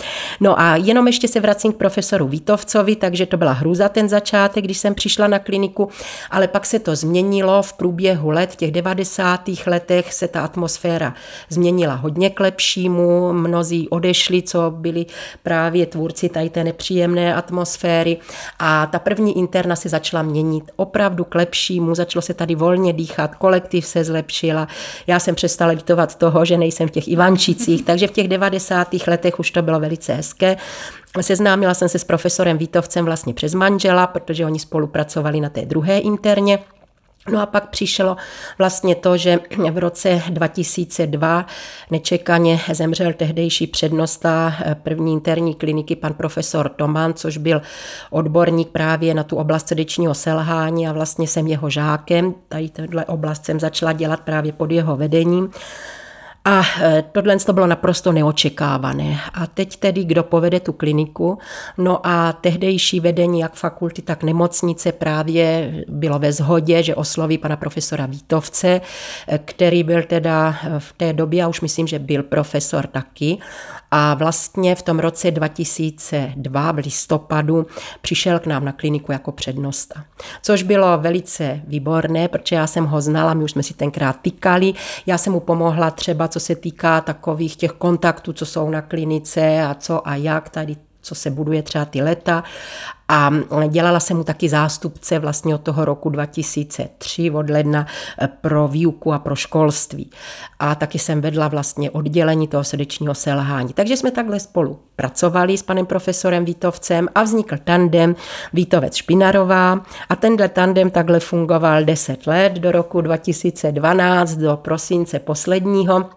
No a jenom ještě se vracím k profesoru Vítovcovi, takže to byla hrůza ten začátek, když jsem přišla na kliniku, ale pak se to změnilo v průběhu let, v těch 90. letech se ta atmosféra změnila hodně k lepšímu, mnozí odešli, co byli právě tvůrci tady té nepříjemné atmosféry a ta první interna se začala měnit opravdu k lepšímu, začalo se tady volně dýchat, kolektiv se zlepšila. Já jsem přestala litovat toho, že nejsem v těch Ivančicích, takže v těch 90. letech už to bylo velice hezké. Seznámila jsem se s profesorem Vítovcem vlastně přes manžela, protože oni spolupracovali na té druhé interně. No a pak přišlo vlastně to, že v roce 2002 nečekaně zemřel tehdejší přednosta první interní kliniky pan profesor Toman, což byl odborník právě na tu oblast srdečního selhání a vlastně jsem jeho žákem. Tady tenhle oblast jsem začala dělat právě pod jeho vedením. A tohle to bylo naprosto neočekávané. A teď tedy, kdo povede tu kliniku, no a tehdejší vedení jak fakulty, tak nemocnice právě bylo ve shodě, že osloví pana profesora Vítovce, který byl teda v té době, a už myslím, že byl profesor taky, a vlastně v tom roce 2002 v listopadu přišel k nám na kliniku jako přednosta. Což bylo velice výborné, protože já jsem ho znala, my už jsme si tenkrát tykali, já jsem mu pomohla třeba, co se týká takových těch kontaktů, co jsou na klinice a co a jak tady co se buduje třeba ty leta. A dělala jsem mu taky zástupce vlastně od toho roku 2003, od ledna, pro výuku a pro školství. A taky jsem vedla vlastně oddělení toho srdečního selhání. Takže jsme takhle spolu pracovali s panem profesorem Vítovcem a vznikl tandem Vítovec Špinarová. A tenhle tandem takhle fungoval 10 let do roku 2012, do prosince posledního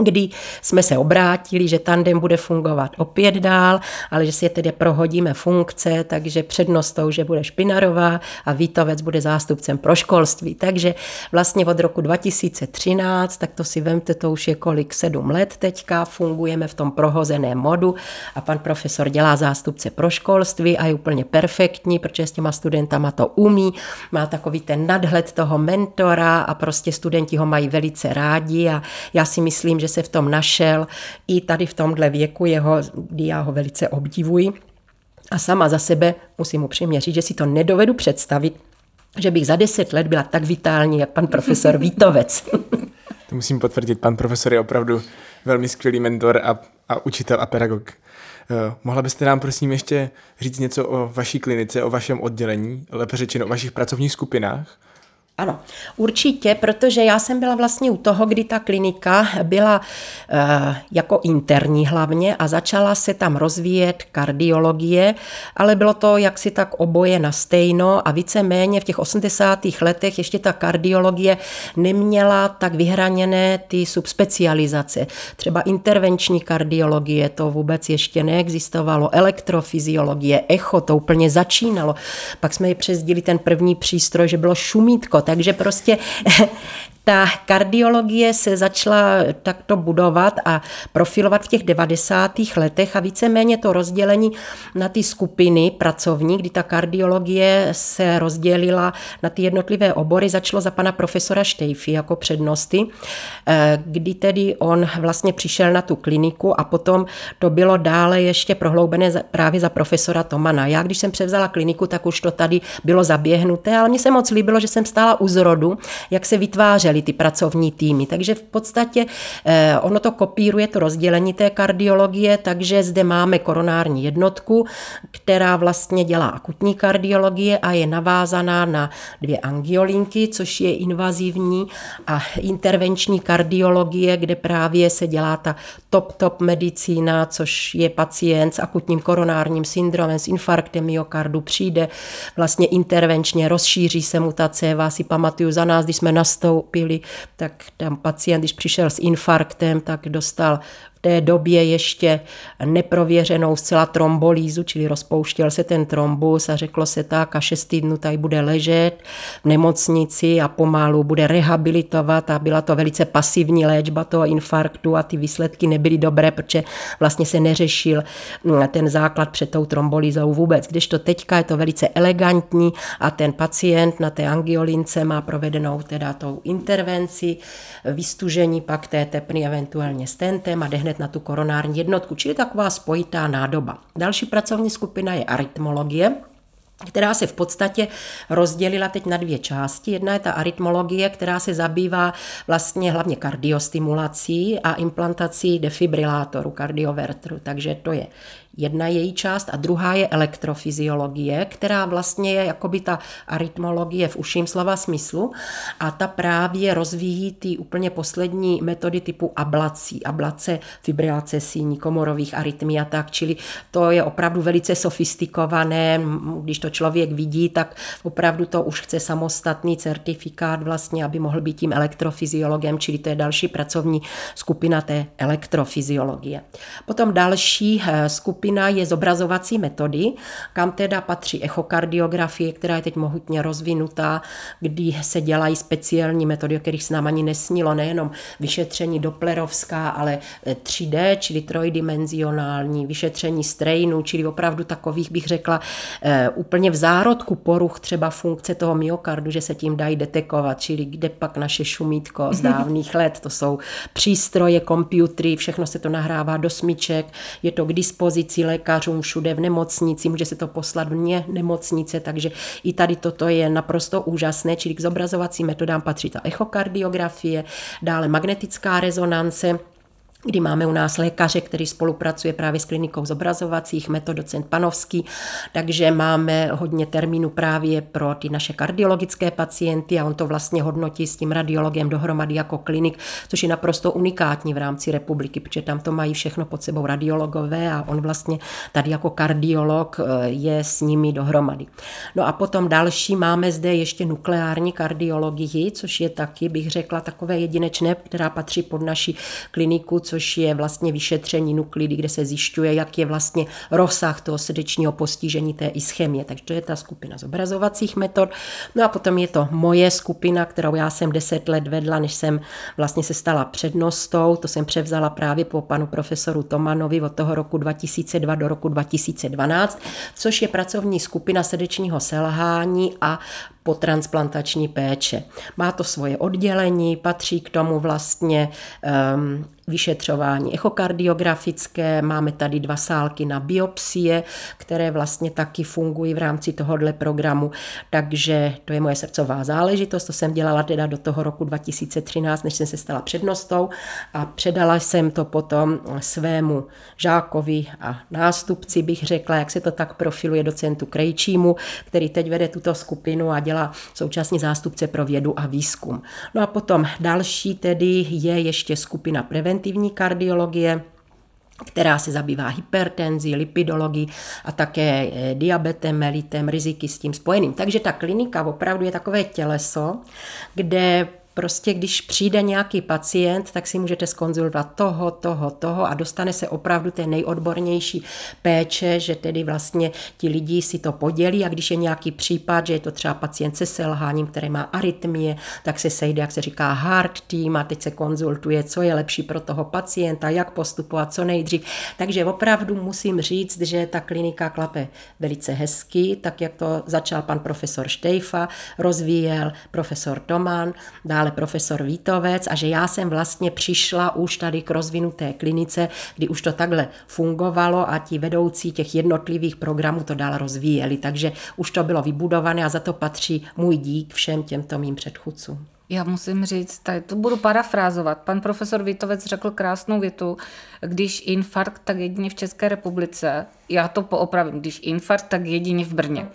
kdy jsme se obrátili, že tandem bude fungovat opět dál, ale že si je tedy prohodíme funkce, takže přednostou, že bude Špinarová a Vítovec bude zástupcem pro školství. Takže vlastně od roku 2013, tak to si vemte, to už je kolik, sedm let teďka, fungujeme v tom prohozeném modu a pan profesor dělá zástupce pro školství a je úplně perfektní, protože s těma studentama to umí, má takový ten nadhled toho mentora a prostě studenti ho mají velice rádi a já si myslím, že se v tom našel i tady v tomhle věku jeho, kdy já ho velice obdivuji. A sama za sebe musím upřímně říct, že si to nedovedu představit, že bych za deset let byla tak vitální, jak pan profesor Vítovec. To musím potvrdit, pan profesor je opravdu velmi skvělý mentor a, a učitel a pedagog. Uh, mohla byste nám prosím ještě říct něco o vaší klinice, o vašem oddělení, lépe řečeno o vašich pracovních skupinách? Ano, určitě, protože já jsem byla vlastně u toho, kdy ta klinika byla uh, jako interní hlavně a začala se tam rozvíjet kardiologie, ale bylo to jaksi tak oboje na stejno a víceméně v těch 80. letech ještě ta kardiologie neměla tak vyhraněné ty subspecializace. Třeba intervenční kardiologie, to vůbec ještě neexistovalo, elektrofyziologie, echo, to úplně začínalo. Pak jsme ji přezdili ten první přístroj, že bylo šumítko, takže prostě ta kardiologie se začala takto budovat a profilovat v těch 90. letech a víceméně to rozdělení na ty skupiny pracovní, kdy ta kardiologie se rozdělila na ty jednotlivé obory, začalo za pana profesora Štejfy jako přednosty, eh, kdy tedy on vlastně přišel na tu kliniku a potom to bylo dále ještě prohloubené právě za profesora Tomana. Já, když jsem převzala kliniku, tak už to tady bylo zaběhnuté, ale mně se moc líbilo, že jsem stála u zrodu, jak se vytvářel rozvíjely ty pracovní týmy. Takže v podstatě eh, ono to kopíruje to rozdělení té kardiologie, takže zde máme koronární jednotku, která vlastně dělá akutní kardiologie a je navázaná na dvě angiolinky, což je invazivní a intervenční kardiologie, kde právě se dělá ta top-top medicína, což je pacient s akutním koronárním syndromem, s infarktem myokardu, přijde vlastně intervenčně, rozšíří se mutace. Vás si pamatuju za nás, když jsme nastoupili, tak tam pacient, když přišel s infarktem, tak dostal té době ještě neprověřenou zcela trombolízu, čili rozpouštěl se ten trombus a řeklo se tak a šest týdnů tady bude ležet v nemocnici a pomalu bude rehabilitovat a byla to velice pasivní léčba toho infarktu a ty výsledky nebyly dobré, protože vlastně se neřešil mm, ten základ před tou trombolízou vůbec. Když to teďka je to velice elegantní a ten pacient na té angiolince má provedenou teda tou intervenci, vystužení pak té tepny eventuálně stentem a jde hned na tu koronární jednotku, čili taková spojitá nádoba. Další pracovní skupina je arytmologie, která se v podstatě rozdělila teď na dvě části. Jedna je ta arytmologie, která se zabývá vlastně hlavně kardiostimulací a implantací defibrilátoru, kardiovertru. Takže to je Jedna její část a druhá je elektrofyziologie, která vlastně je jakoby ta arytmologie v uším slova smyslu. A ta právě rozvíjí ty úplně poslední metody typu ablací, ablace, fibrilace síní, komorových arytmí a tak, čili to je opravdu velice sofistikované, když to člověk vidí, tak opravdu to už chce samostatný certifikát vlastně, aby mohl být tím elektrofyziologem, čili to je další pracovní skupina té elektrofyziologie. Potom další eh, skupina skupina je zobrazovací metody, kam teda patří echokardiografie, která je teď mohutně rozvinutá, kdy se dělají speciální metody, o kterých se nám ani nesnilo, nejenom vyšetření doplerovská, ale 3D, eh, čili trojdimenzionální, vyšetření strainů, čili opravdu takových bych řekla eh, úplně v zárodku poruch třeba funkce toho myokardu, že se tím dají detekovat, čili kde pak naše šumítko z dávných let, to jsou přístroje, komputery, všechno se to nahrává do smyček, je to k dispozici dispozici lékařům všude v nemocnici, může se to poslat vně nemocnice, takže i tady toto je naprosto úžasné, čili k zobrazovacím metodám patří ta echokardiografie, dále magnetická rezonance, kdy máme u nás lékaře, který spolupracuje právě s klinikou zobrazovacích metod, docent Panovský, takže máme hodně termínů právě pro ty naše kardiologické pacienty a on to vlastně hodnotí s tím radiologem dohromady jako klinik, což je naprosto unikátní v rámci republiky, protože tam to mají všechno pod sebou radiologové a on vlastně tady jako kardiolog eh, je s nimi dohromady. No a potom další máme zde ještě nukleární kardiologii, což je taky, bych řekla, takové jedinečné, která patří pod naši kliniku, což je vlastně vyšetření nuklidy, kde se zjišťuje, jak je vlastně rozsah toho srdečního postižení té ischemie. Takže to je ta skupina zobrazovacích metod. No a potom je to moje skupina, kterou já jsem deset let vedla, než jsem vlastně se stala přednostou. To jsem převzala právě po panu profesoru Tomanovi od toho roku 2002 do roku 2012, což je pracovní skupina srdečního selhání a potransplantační péče. Má to svoje oddělení, patří k tomu vlastně um, vyšetřování echokardiografické, máme tady dva sálky na biopsie, které vlastně taky fungují v rámci tohohle programu, takže to je moje srdcová záležitost, to jsem dělala teda do toho roku 2013, než jsem se stala přednostou a předala jsem to potom svému žákovi a nástupci, bych řekla, jak se to tak profiluje docentu Krejčímu, který teď vede tuto skupinu a dělá současně zástupce pro vědu a výzkum. No a potom další tedy je ještě skupina preventivní kardiologie, která se zabývá hypertenzí, lipidologií a také eh, diabetem, melitem, riziky s tím spojeným. Takže ta klinika opravdu je takové těleso, kde Prostě když přijde nějaký pacient, tak si můžete skonzultovat toho, toho, toho a dostane se opravdu té nejodbornější péče, že tedy vlastně ti lidi si to podělí a když je nějaký případ, že je to třeba pacient se selháním, který má arytmie, tak se sejde, jak se říká, hard team a teď se konzultuje, co je lepší pro toho pacienta, jak postupovat co nejdřív. Takže opravdu musím říct, že ta klinika klape velice hezky, tak jak to začal pan profesor Štejfa, rozvíjel profesor Toman, dál dále profesor Vítovec a že já jsem vlastně přišla už tady k rozvinuté klinice, kdy už to takhle fungovalo a ti vedoucí těch jednotlivých programů to dál rozvíjeli. Takže už to bylo vybudované a za to patří můj dík všem těmto mým předchůdcům. Já musím říct, tady to budu parafrázovat. Pan profesor Vítovec řekl krásnou větu, když infarkt, tak jedině v České republice. Já to poopravím, když infarkt, tak jedině v Brně.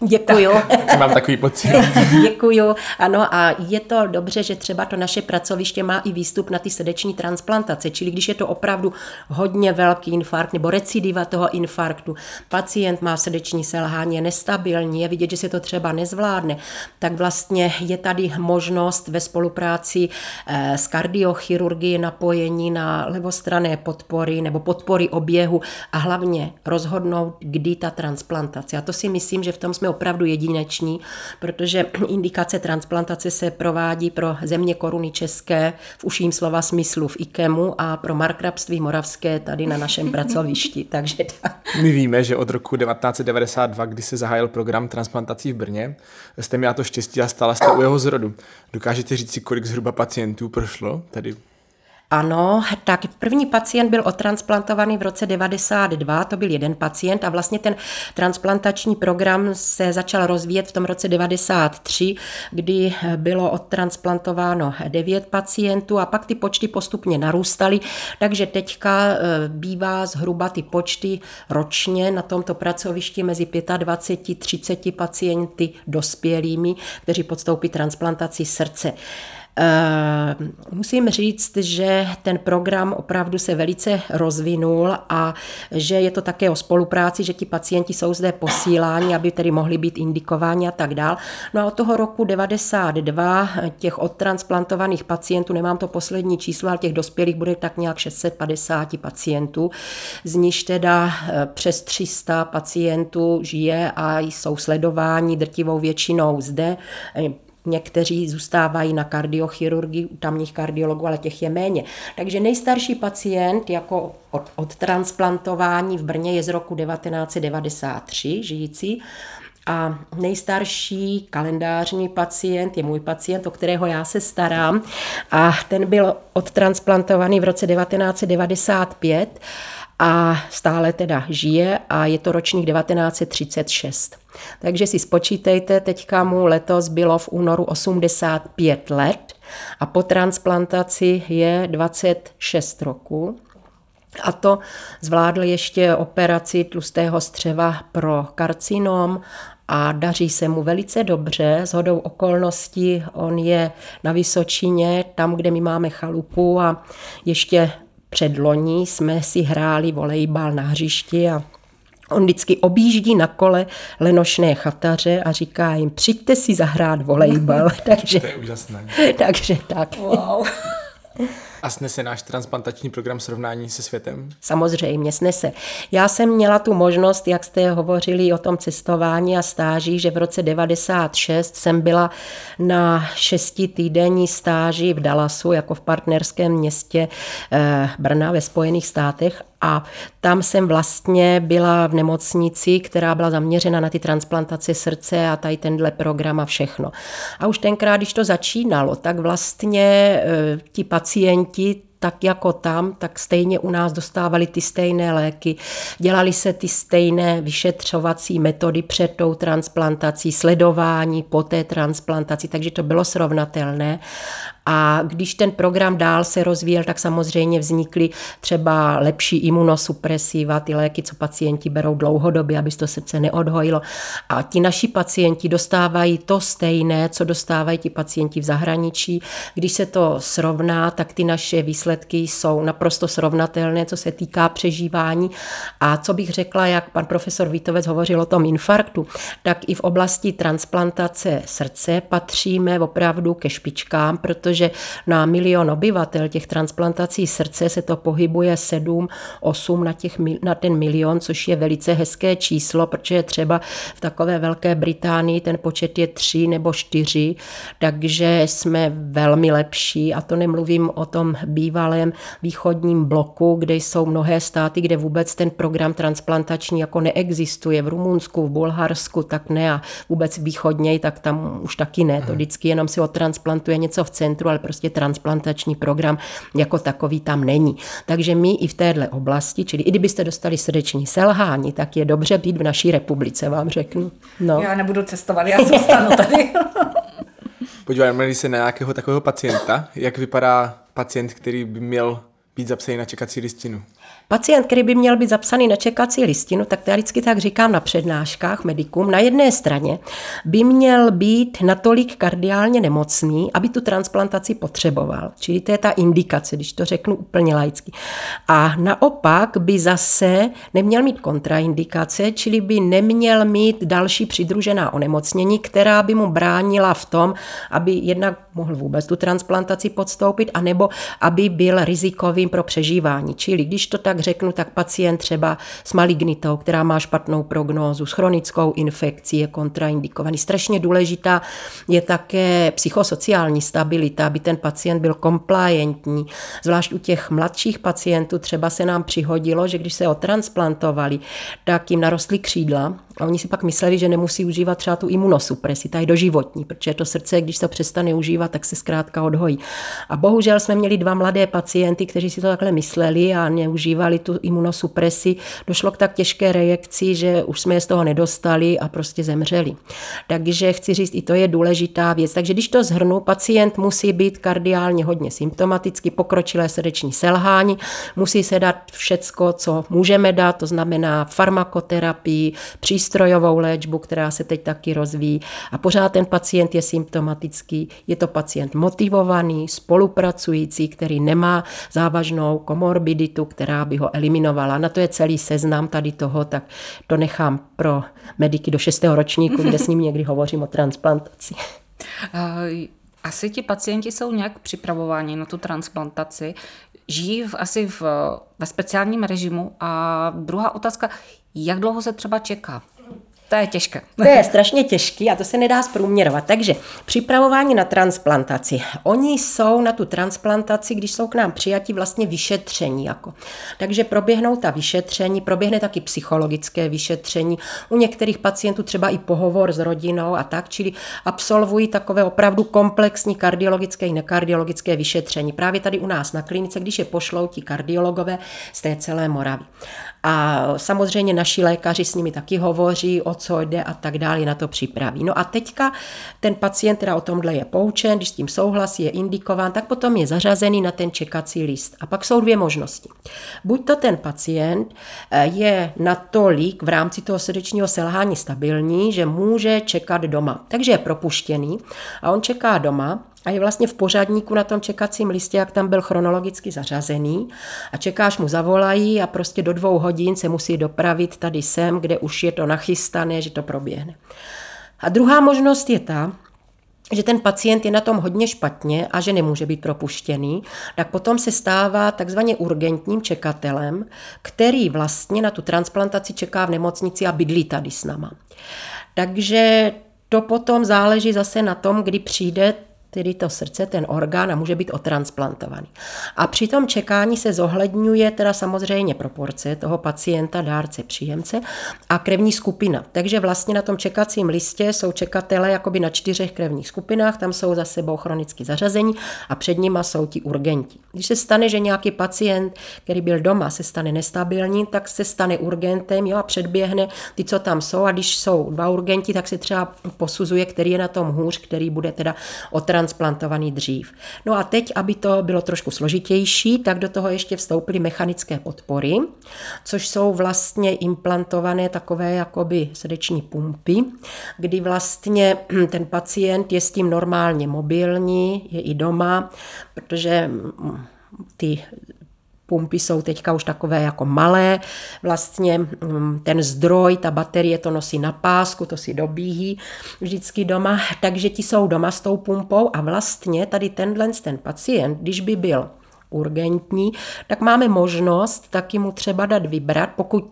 Děkuju. Mám takový pocit. Děkuju. Ano, a je to dobře, že třeba to naše pracoviště má i výstup na ty srdeční transplantace, čili když je to opravdu hodně velký infarkt nebo recidiva toho infarktu, pacient má srdeční selhání, je nestabilní, je vidět, že se to třeba nezvládne, tak vlastně je tady možnost ve spolupráci eh, s kardiochirurgií napojení na levostrané podpory nebo podpory oběhu a hlavně rozhodnout, kdy ta transplantace. A to si myslím, že v tom jsme opravdu jedineční, protože indikace transplantace se provádí pro země koruny české v uším slova smyslu v IKEMu a pro markrabství moravské tady na našem pracovišti. Takže tak. My víme, že od roku 1992, kdy se zahájil program transplantací v Brně, jste měla to štěstí a stála jste u jeho zrodu. Dokážete říct si, kolik zhruba pacientů prošlo tady ano, tak první pacient byl odtransplantovaný v roce 92, to byl jeden pacient a vlastně ten transplantační program se začal rozvíjet v tom roce 93, kdy bylo odtransplantováno 9 pacientů a pak ty počty postupně narůstaly, takže teďka e, bývá zhruba ty počty ročně na tomto pracovišti mezi 25 30 pacienty dospělými, kteří podstoupí transplantaci srdce. Eh, musím říct, že ten program opravdu se velice rozvinul a že je to také o spolupráci, že ti pacienti jsou zde posíláni, aby tedy mohli být indikováni a tak dál. No a od toho roku 92 těch odtransplantovaných pacientů, nemám to poslední číslo, ale těch dospělých bude tak nějak 650 pacientů, z nichž teda eh, přes 300 pacientů žije a jsou sledováni drtivou většinou zde Někteří zůstávají na kardiochirurgii u tamních kardiologů, ale těch je méně. Takže nejstarší pacient jako od, od transplantování v Brně je z roku 1993 žijící. A nejstarší kalendářní pacient je můj pacient, o kterého já se starám. A ten byl odtransplantovaný v roce 1995 a stále teda žije a je to ročník 1936. Takže si spočítejte, teďka mu letos bylo v únoru 85 let a po transplantaci je 26 roku. A to zvládl ještě operaci tlustého střeva pro karcinom a daří se mu velice dobře. S hodou okolností on je na Vysočině, tam, kde my máme chalupu a ještě předloní jsme si hráli volejbal na hřišti a On vždycky objíždí na kole lenošné chataře a říká jim, přijďte si zahrát volejbal. takže, to je úžasné. takže tak. Wow. A snese náš transplantační program srovnání se světem? Samozřejmě, snese. Já jsem měla tu možnost, jak jste hovořili o tom cestování a stáži, že v roce 96 jsem byla na šesti týdenní stáži v Dallasu, jako v partnerském městě eh, Brna ve Spojených státech a tam jsem vlastně byla v nemocnici, která byla zaměřena na ty transplantace srdce a tady tenhle program a všechno. A už tenkrát, když to začínalo, tak vlastně e, ti pacienti tak jako tam, tak stejně u nás dostávali ty stejné léky, dělali se ty stejné vyšetřovací metody před tou transplantací, sledování po té transplantaci, takže to bylo srovnatelné. A když ten program dál se rozvíjel, tak samozřejmě vznikly třeba lepší imunosupresiva, ty léky, co pacienti berou dlouhodobě, aby to srdce neodhojilo. A ti naši pacienti dostávají to stejné, co dostávají ti pacienti v zahraničí. Když se to srovná, tak ty naše výsledky jsou naprosto srovnatelné, co se týká přežívání. A co bych řekla, jak pan profesor Vítovec hovořil o tom infarktu, tak i v oblasti transplantace srdce patříme opravdu ke špičkám, protože protože na milion obyvatel těch transplantací srdce se to pohybuje 7, 8 na, těch, na ten milion, což je velice hezké číslo, protože třeba v takové Velké Británii ten počet je 3 nebo 4, takže jsme velmi lepší a to nemluvím o tom bývalém východním bloku, kde jsou mnohé státy, kde vůbec ten program transplantační jako neexistuje. V Rumunsku, v Bulharsku, tak ne a vůbec východněji, tak tam už taky ne. To vždycky jenom si odtransplantuje něco v centru centru, ale prostě transplantační program jako takový tam není. Takže my i v téhle oblasti, čili i kdybyste dostali srdeční selhání, tak je dobře být v naší republice, vám řeknu. No. Já nebudu cestovat, já zůstanu tady. Podívejme se na nějakého takového pacienta. Jak vypadá pacient, který by měl být zapsaný na čekací listinu? Pacient, který by měl být zapsaný na čekací listinu, tak to já vždycky tak říkám na přednáškách medikům, na jedné straně by měl být natolik kardiálně nemocný, aby tu transplantaci potřeboval. Čili to je ta indikace, když to řeknu úplně laicky. A naopak by zase neměl mít kontraindikace, čili by neměl mít další přidružená onemocnění, která by mu bránila v tom, aby jednak mohl vůbec tu transplantaci podstoupit, anebo aby byl rizikovým pro přežívání. Čili když to tak řeknu, tak pacient třeba s malignitou, která má špatnou prognózu, s chronickou infekcí je kontraindikovaný. Strašně důležitá je také psychosociální stabilita, aby ten pacient byl komplientní. Zvlášť u těch mladších pacientů třeba se nám přihodilo, že když se otransplantovali, tak jim narostly křídla a oni si pak mysleli, že nemusí užívat třeba tu imunosupresi, ta je doživotní, protože to srdce, když se přestane užívat, tak se zkrátka odhojí. A bohužel jsme měli dva mladé pacienty, kteří si to takhle mysleli a neužívali tu imunosupresi. Došlo k tak těžké reakci, že už jsme je z toho nedostali a prostě zemřeli. Takže chci říct, i to je důležitá věc. Takže když to zhrnu, pacient musí být kardiálně hodně symptomaticky, pokročilé srdeční selhání, musí se dát všecko, co můžeme dát, to znamená farmakoterapii, přístrojovou léčbu, která se teď taky rozvíjí. A pořád ten pacient je symptomatický, je to pacient motivovaný, spolupracující, který nemá závažnou komorbiditu, která by ho eliminovala. Na to je celý seznam tady toho, tak to nechám pro mediky do šestého ročníku, kde s ním někdy hovořím o transplantaci. Asi ti pacienti jsou nějak připravováni na tu transplantaci, žijí v, asi v, ve speciálním režimu. A druhá otázka, jak dlouho se třeba čeká? To je těžké. To je strašně těžký a to se nedá zprůměrovat. Takže připravování na transplantaci. Oni jsou na tu transplantaci, když jsou k nám přijati, vlastně vyšetření. Jako. Takže proběhnou ta vyšetření, proběhne taky psychologické vyšetření. U některých pacientů třeba i pohovor s rodinou a tak, čili absolvují takové opravdu komplexní kardiologické i nekardiologické vyšetření. Právě tady u nás na klinice, když je pošlou ti kardiologové z té celé Moravy. A samozřejmě naši lékaři s nimi taky hovoří, o co jde a tak dále, na to připraví. No a teďka ten pacient teda o tomhle je poučen, když s tím souhlasí, je indikován, tak potom je zařazený na ten čekací list. A pak jsou dvě možnosti. Buď to ten pacient eh, je natolik v rámci toho srdečního selhání stabilní, že může čekat doma. Takže je propuštěný a on čeká doma a je vlastně v pořadníku na tom čekacím listě, jak tam byl chronologicky zařazený a čekáš mu zavolají a prostě do dvou hodin se musí dopravit tady sem, kde už je to nachystané, že to proběhne. A druhá možnost je ta, že ten pacient je na tom hodně špatně a že nemůže být propuštěný, tak potom se stává takzvaně urgentním čekatelem, který vlastně na tu transplantaci čeká v nemocnici a bydlí tady s náma. Takže to potom záleží zase na tom, kdy přijde tedy to srdce, ten orgán a může být otransplantovaný. A při tom čekání se zohledňuje teda samozřejmě proporce toho pacienta, dárce, příjemce a krevní skupina. Takže vlastně na tom čekacím listě jsou čekatele jakoby na čtyřech krevních skupinách, tam jsou za sebou chronicky zařazení a před nima jsou ti urgenti. Když se stane, že nějaký pacient, který byl doma, se stane nestabilní, tak se stane urgentem jo, a předběhne ty, co tam jsou a když jsou dva urgenti, tak se třeba posuzuje, který je na tom hůř, který bude teda otransplantovaný transplantovaný dřív. No a teď, aby to bylo trošku složitější, tak do toho ještě vstoupily mechanické podpory, což jsou vlastně implantované takové jakoby srdeční pumpy, kdy vlastně ten pacient je s tím normálně mobilní, je i doma, protože mm, ty pumpy jsou teďka už takové jako malé, vlastně mm, ten zdroj, ta baterie to nosí na pásku, to si dobíhí vždycky doma, takže ti jsou doma s tou pumpou a vlastně tady tenhle ten pacient, když by byl urgentní, tak máme možnost taky mu třeba dát vybrat, pokud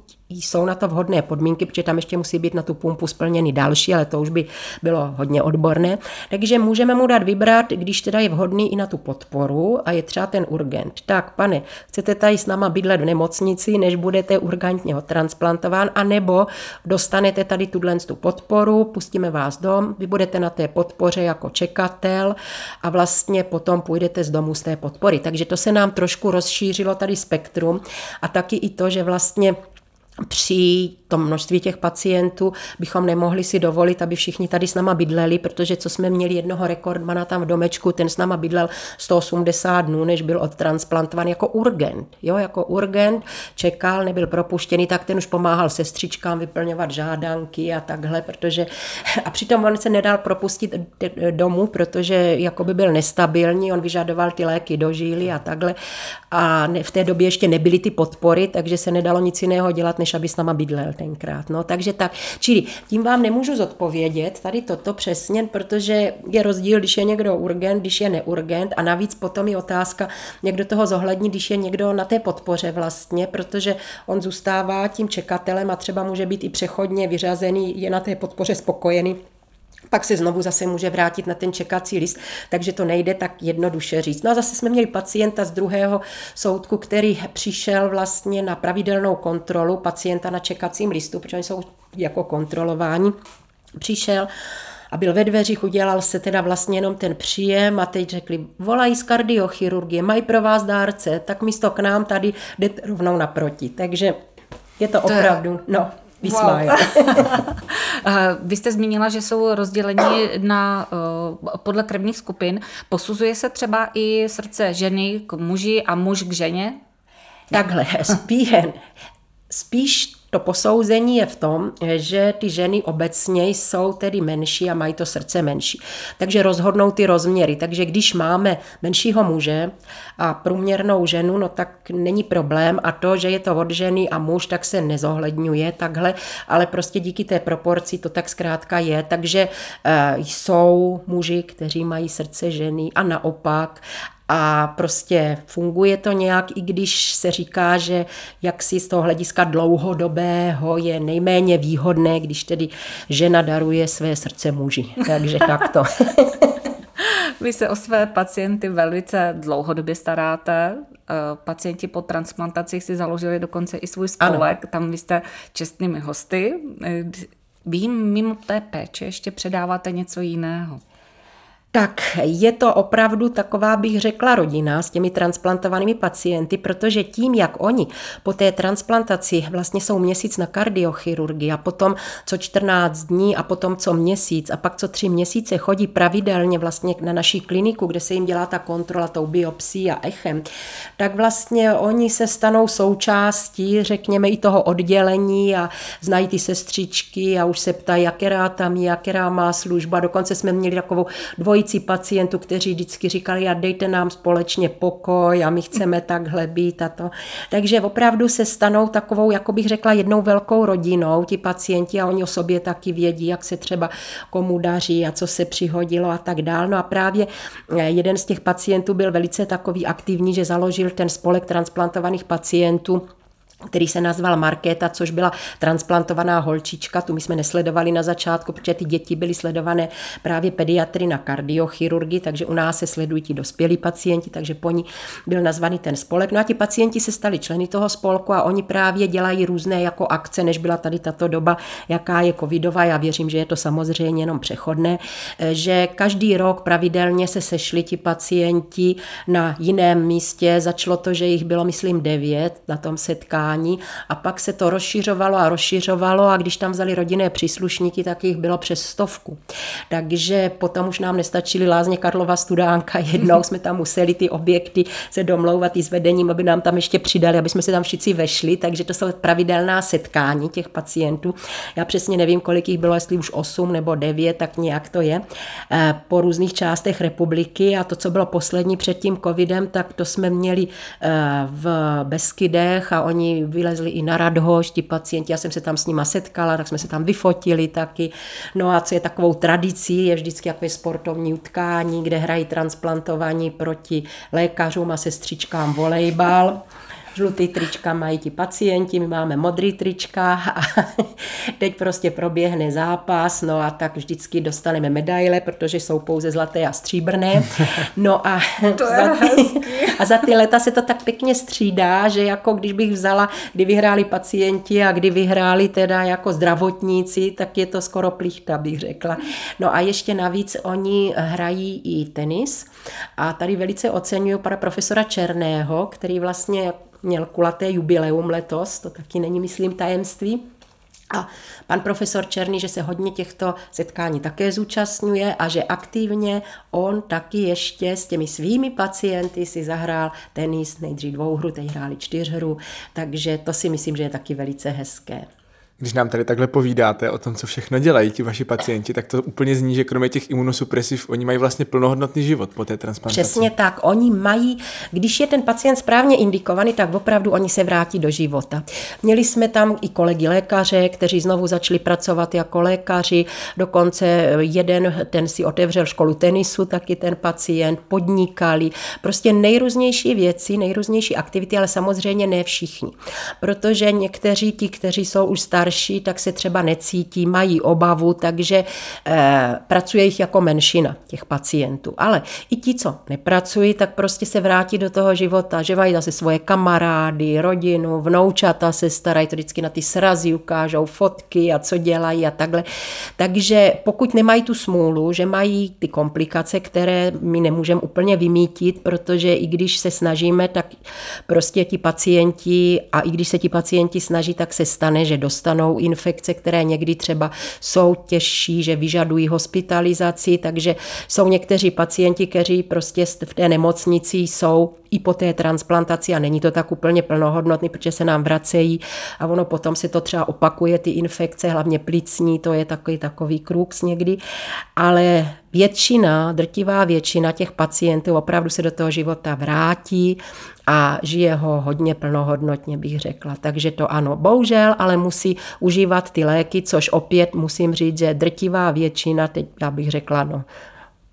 jsou na to vhodné podmínky, protože tam ještě musí být na tu pumpu splněny další, ale to už by bylo hodně odborné. Takže můžeme mu dát vybrat, když teda je vhodný i na tu podporu a je třeba ten urgent. Tak, pane, chcete tady s náma bydlet v nemocnici, než budete urgentně transplantován, anebo dostanete tady tuhle tu podporu, pustíme vás dom, vy budete na té podpoře jako čekatel a vlastně potom půjdete z domu z té podpory. Takže to se nám trošku rozšířilo tady spektrum a taky i to, že vlastně při tom množství těch pacientů bychom nemohli si dovolit, aby všichni tady s náma bydleli, protože co jsme měli jednoho rekordmana tam v domečku, ten s náma bydlel 180 dnů, než byl odtransplantován jako urgent. Jo, jako urgent, čekal, nebyl propuštěný, tak ten už pomáhal sestřičkám vyplňovat žádanky a takhle, protože a přitom on se nedal propustit domů, protože jako by byl nestabilní, on vyžadoval ty léky do žíly a takhle a v té době ještě nebyly ty podpory, takže se nedalo nic jiného dělat, než aby s náma bydlel tenkrát. No, takže tak, čili tím vám nemůžu zodpovědět tady toto přesně, protože je rozdíl, když je někdo urgent, když je neurgent. A navíc potom je otázka, někdo toho zohlední, když je někdo na té podpoře vlastně, protože on zůstává tím čekatelem a třeba může být i přechodně vyřazený, je na té podpoře spokojený pak se znovu zase může vrátit na ten čekací list, takže to nejde tak jednoduše říct. No a zase jsme měli pacienta z druhého soudku, který přišel vlastně na pravidelnou kontrolu pacienta na čekacím listu, protože oni jsou jako kontrolováni. Přišel a byl ve dveřích, udělal se teda vlastně jenom ten příjem a teď řekli, volají z kardiochirurgie, mají pro vás dárce, tak místo k nám tady jdete rovnou naproti. Takže je to, to opravdu, je... no, Wow. Vy jste zmínila, že jsou rozděleni na, eh, podle krevních skupin. Posuzuje se třeba i srdce ženy k muži a muž k ženě? Takhle, spíš, spíš to posouzení je v tom, že ty ženy obecně jsou tedy menší a mají to srdce menší. Takže rozhodnou ty rozměry. Takže když máme menšího muže a průměrnou ženu, no tak není problém a to, že je to od ženy a muž, tak se nezohledňuje takhle, ale prostě díky té proporci to tak zkrátka je. Takže e, jsou muži, kteří mají srdce ženy a naopak a prostě funguje to nějak, i když se říká, že jaksi z toho hlediska dlouhodobého je nejméně výhodné, když tedy žena daruje své srdce muži. Takže takto. Vy se o své pacienty velice dlouhodobě staráte. Eh, pacienti po transplantaci si založili dokonce i svůj spolek. Ano. Tam vy jste čestnými hosty. Eh, vy jim mimo té péče ještě předáváte něco jiného. Tak je to opravdu taková, bych řekla, rodina s těmi transplantovanými pacienty, protože tím, jak oni po té transplantaci vlastně jsou měsíc na kardiochirurgii a potom co 14 dní a potom co měsíc a pak co tři měsíce chodí pravidelně vlastně na naší kliniku, kde se jim dělá ta kontrola tou biopsí a echem, tak vlastně oni se stanou součástí, řekněme, i toho oddělení a znají ty sestřičky a už se ptají, jaká tam je, jaká má služba. Dokonce jsme měli takovou dvojí dvojici pacientů, kteří vždycky říkali, a dejte nám společně pokoj a my chceme takhle být a to. Takže opravdu se stanou takovou, jako bych řekla, jednou velkou rodinou ti pacienti a oni o sobě taky vědí, jak se třeba komu daří a co se přihodilo a tak dál. No a právě eh, jeden z těch pacientů byl velice takový aktivní, že založil ten spolek transplantovaných pacientů který se nazval Markéta, což byla transplantovaná holčička, tu my jsme nesledovali na začátku, protože ty děti byly sledované právě pediatry na kardiochirurgii, takže u nás se sledují ti dospělí pacienti, takže po ní byl nazvaný ten spolek. No a ti pacienti se stali členy toho spolku a oni právě dělají různé jako akce, než byla tady tato doba, jaká je covidová. Já věřím, že je to samozřejmě jenom přechodné, že každý rok pravidelně se sešli ti pacienti na jiném místě. Začalo to, že jich bylo, myslím, devět na tom setkání vzdělání a pak se to rozšiřovalo a rozšiřovalo a když tam vzali rodinné příslušníky, tak jich bylo přes stovku. Takže potom už nám nestačily lázně Karlova studánka, jednou jsme tam museli ty objekty se domlouvat i s vedením, aby nám tam ještě přidali, aby jsme se tam všichni vešli, takže to jsou pravidelná setkání těch pacientů. Já přesně nevím, kolik jich bylo, jestli už 8 nebo 9, tak nějak to je, eh, po různých částech republiky a to, co bylo poslední před tím covidem, tak to jsme měli eh, v Beskydech a oni vylezli i na Radhoš, ti pacienti, já jsem se tam s nima setkala, tak jsme se tam vyfotili taky. No a co je takovou tradicí, je vždycky takové sportovní utkání, kde hrají transplantovaní proti lékařům a sestřičkám volejbal žlutý trička mají ti pacienti, my máme modrý trička a teď prostě proběhne zápas, no a tak vždycky dostaneme medaile, protože jsou pouze zlaté a stříbrné. No a, to za, ty, a za ty leta se to tak pěkně střídá, že jako když bych vzala, kdy vyhráli pacienti a kdy vyhráli teda jako zdravotníci, tak je to skoro plichta, bych řekla. No a ještě navíc oni hrají i tenis a tady velice oceňuju pana profesora Černého, který vlastně měl kulaté jubileum letos, to taky není, myslím, tajemství. A pan profesor Černý, že se hodně těchto setkání také zúčastňuje a že aktivně on taky ještě s těmi svými pacienty si zahrál tenis, nejdřív dvouhru, teď hráli čtyřhru, takže to si myslím, že je taky velice hezké. Když nám tady takhle povídáte o tom, co všechno dělají ti vaši pacienti, tak to úplně zní, že kromě těch imunosupresiv, oni mají vlastně plnohodnotný život po té transplantaci. Přesně tak. Oni mají, když je ten pacient správně indikovaný, tak opravdu oni se vrátí do života. Měli jsme tam i kolegy lékaře, kteří znovu začali pracovat jako lékaři. Dokonce jeden, ten si otevřel školu tenisu, taky ten pacient, podnikali. Prostě nejrůznější věci, nejrůznější aktivity, ale samozřejmě ne všichni. Protože někteří ti, kteří jsou už starší, starší, tak se třeba necítí, mají obavu, takže eh, pracuje jich jako menšina těch pacientů. Ale i ti, co nepracují, tak prostě se vrátí do toho života, že mají zase svoje kamarády, rodinu, vnoučata se starají, to vždycky na ty srazy ukážou fotky a co dělají a takhle. Takže pokud nemají tu smůlu, že mají ty komplikace, které my nemůžeme úplně vymítit, protože i když se snažíme, tak prostě ti pacienti a i když se ti pacienti snaží, tak se stane, že dostanou dostanou infekce, které někdy třeba jsou těžší, že vyžadují hospitalizaci, takže jsou někteří pacienti, kteří prostě v té nemocnici jsou i po té transplantaci a není to tak úplně plnohodnotný, protože se nám vracejí a ono potom se to třeba opakuje, ty infekce, hlavně plicní, to je takový takový krux někdy, ale většina, drtivá většina těch pacientů opravdu se do toho života vrátí a žije ho hodně plnohodnotně, bych řekla. Takže to ano, bohužel, ale musí užívat ty léky, což opět musím říct, že drtivá většina, teď já bych řekla, no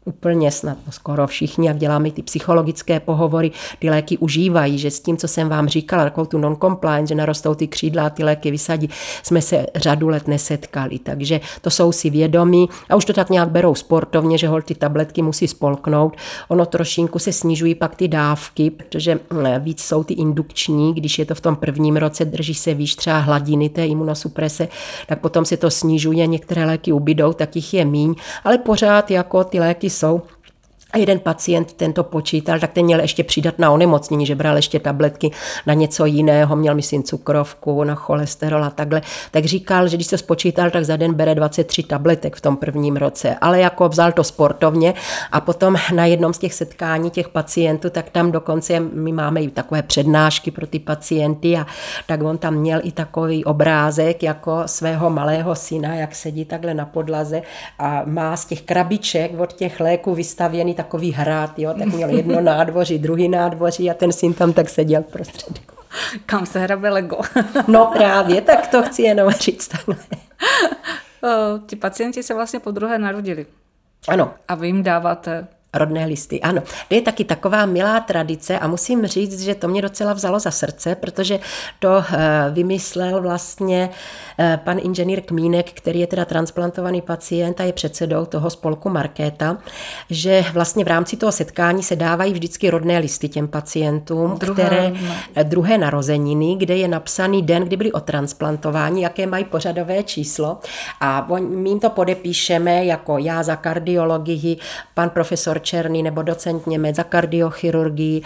úplně snad no skoro všichni, jak děláme ty psychologické pohovory, ty léky užívají, že s tím, co jsem vám říkala, takovou tu non-compliance, že narostou ty křídla a ty léky vysadí, jsme se řadu let nesetkali. Takže to jsou si vědomí a už to tak nějak berou sportovně, že hol ty tabletky musí spolknout. Ono trošinku se snižují pak ty dávky, protože hm, víc jsou ty indukční, když je to v tom prvním roce, drží se výš třeba hladiny té imunosuprese, tak potom se to snižuje, některé léky ubydou, tak jich je míň, ale pořád jako ty léky jsou a jeden pacient tento počítal, tak ten měl ještě přidat na onemocnění, že bral ještě tabletky na něco jiného, měl myslím cukrovku, na cholesterol a takhle. Tak říkal, že když se spočítal, tak za den bere 23 tabletek v tom prvním roce. Ale jako vzal to sportovně a potom na jednom z těch setkání těch pacientů, tak tam dokonce my máme i takové přednášky pro ty pacienty a tak on tam měl i takový obrázek jako svého malého syna, jak sedí takhle na podlaze a má z těch krabiček od těch léků vystavěný takový hrát, jo, tak měl jedno nádvoří, druhý nádvoří a ten syn tam tak seděl prostředku. Kam se hrabe Lego. no právě, tak to chci jenom říct takhle. Ti pacienti se vlastně po druhé narodili. Ano. A vy jim dáváte Rodné listy, ano. To je taky taková milá tradice a musím říct, že to mě docela vzalo za srdce, protože to eh, vymyslel vlastně eh, pan inženýr Kmínek, který je teda transplantovaný pacient a je předsedou toho spolku Markéta, že vlastně v rámci toho setkání se dávají vždycky rodné listy těm pacientům, druhé, které eh, druhé narozeniny, kde je napsaný den, kdy byli otransplantováni, jaké mají pořadové číslo a my jim to podepíšeme jako já za kardiologii, pan profesor Černý nebo docent Němec za kardiochirurgii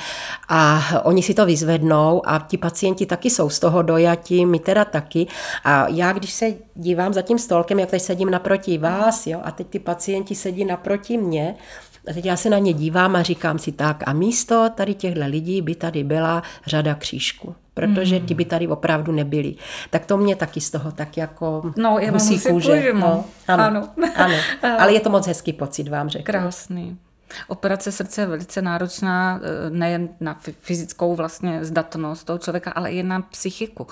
a oni si to vyzvednou a ti pacienti taky jsou z toho dojatí, my teda taky. A já, když se dívám za tím stolkem, jak teď sedím naproti vás, jo, a teď ty pacienti sedí naproti mě, a teď já se na ně dívám a říkám si tak, a místo tady těchto lidí by tady byla řada křížků protože ti by tady opravdu nebyli. Tak to mě taky z toho tak jako no, já musí kůže. No, ano, ano. ano. Ale je to moc hezký pocit, vám řeknu. Krásný. Operace srdce je velice náročná eh, nejen na fyzickou vlastně zdatnost toho člověka, ale i na psychiku.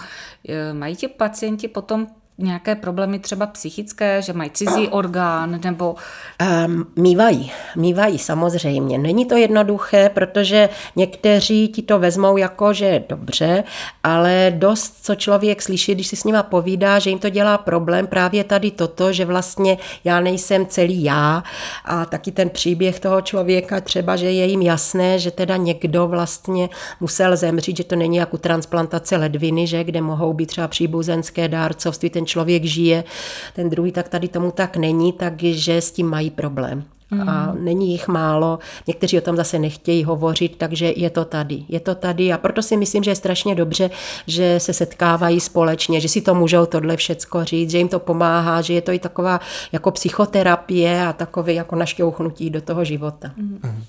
Eh, mají ti pacienti potom nějaké problémy třeba psychické, že mají cizí orgán nebo... Um, mývají, mývají samozřejmě. Není to jednoduché, protože někteří ti to vezmou jako, že dobře, ale dost, co člověk slyší, když si s nima povídá, že jim to dělá problém právě tady toto, že vlastně já nejsem celý já a taky ten příběh toho člověka třeba, že je jim jasné, že teda někdo vlastně musel zemřít, že to není jako transplantace ledviny, že kde mohou být třeba příbuzenské dárcovství, ten ten člověk žije, ten druhý, tak tady tomu tak není, takže s tím mají problém. a není jich málo. Někteří o tom zase nechtějí hovořit, takže je to tady. Je to tady a proto si myslím, že je strašně dobře, že se setkávají společně, že si to můžou tohle všecko říct, že jim to pomáhá, že je to i taková jako psychoterapie a takové jako našťouchnutí do toho života. Mm.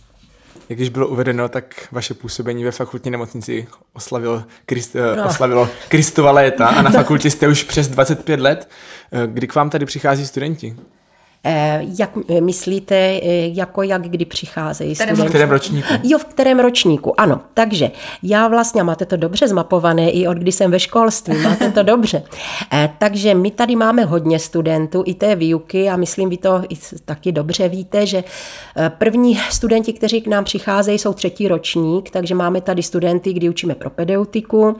Jak již bylo uvedeno, tak vaše působení ve fakultní nemocnici oslavilo, Krist, eh, no. oslavilo Kristova léta a na fakultě jste už přes 25 let. Eh, kdy k vám tady přichází studenti? Eh, jak myslíte, eh, jako jak kdy přicházejí studenti? V kterém ročníku? Jo, v kterém ročníku, ano. Takže já vlastně, máte to dobře zmapované, i od kdy jsem ve školství, máte to dobře. Eh, takže my tady máme hodně studentů i té výuky a myslím, vy to i taky dobře víte, že první studenti, kteří k nám přicházejí, jsou třetí ročník, takže máme tady studenty, kdy učíme propedeutiku,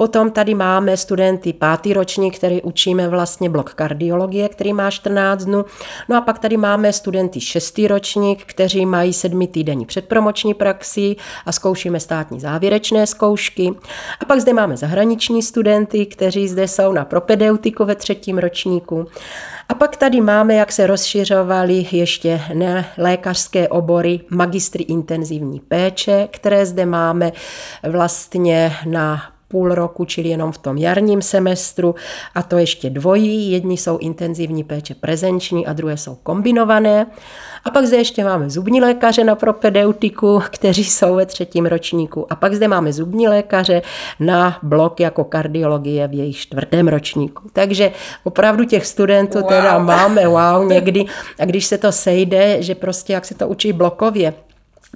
Potom tady máme studenty pátý ročník, který učíme vlastně blok kardiologie, který má 14 dnů. No a pak tady máme studenty šestý ročník, kteří mají sedmi týdenní předpromoční praxi a zkoušíme státní závěrečné zkoušky. A pak zde máme zahraniční studenty, kteří zde jsou na propedeutiku ve třetím ročníku. A pak tady máme, jak se rozšiřovaly ještě lékařské obory magistry intenzivní péče, které zde máme vlastně na půl roku, čili jenom v tom jarním semestru a to ještě dvojí. Jedni jsou intenzivní péče prezenční a druhé jsou kombinované. A pak zde ještě máme zubní lékaře na propedeutiku, kteří jsou ve třetím ročníku. A pak zde máme zubní lékaře na blok jako kardiologie v jejich čtvrtém ročníku. Takže opravdu těch studentů wow. teda máme wow někdy. A když se to sejde, že prostě jak se to učí blokově,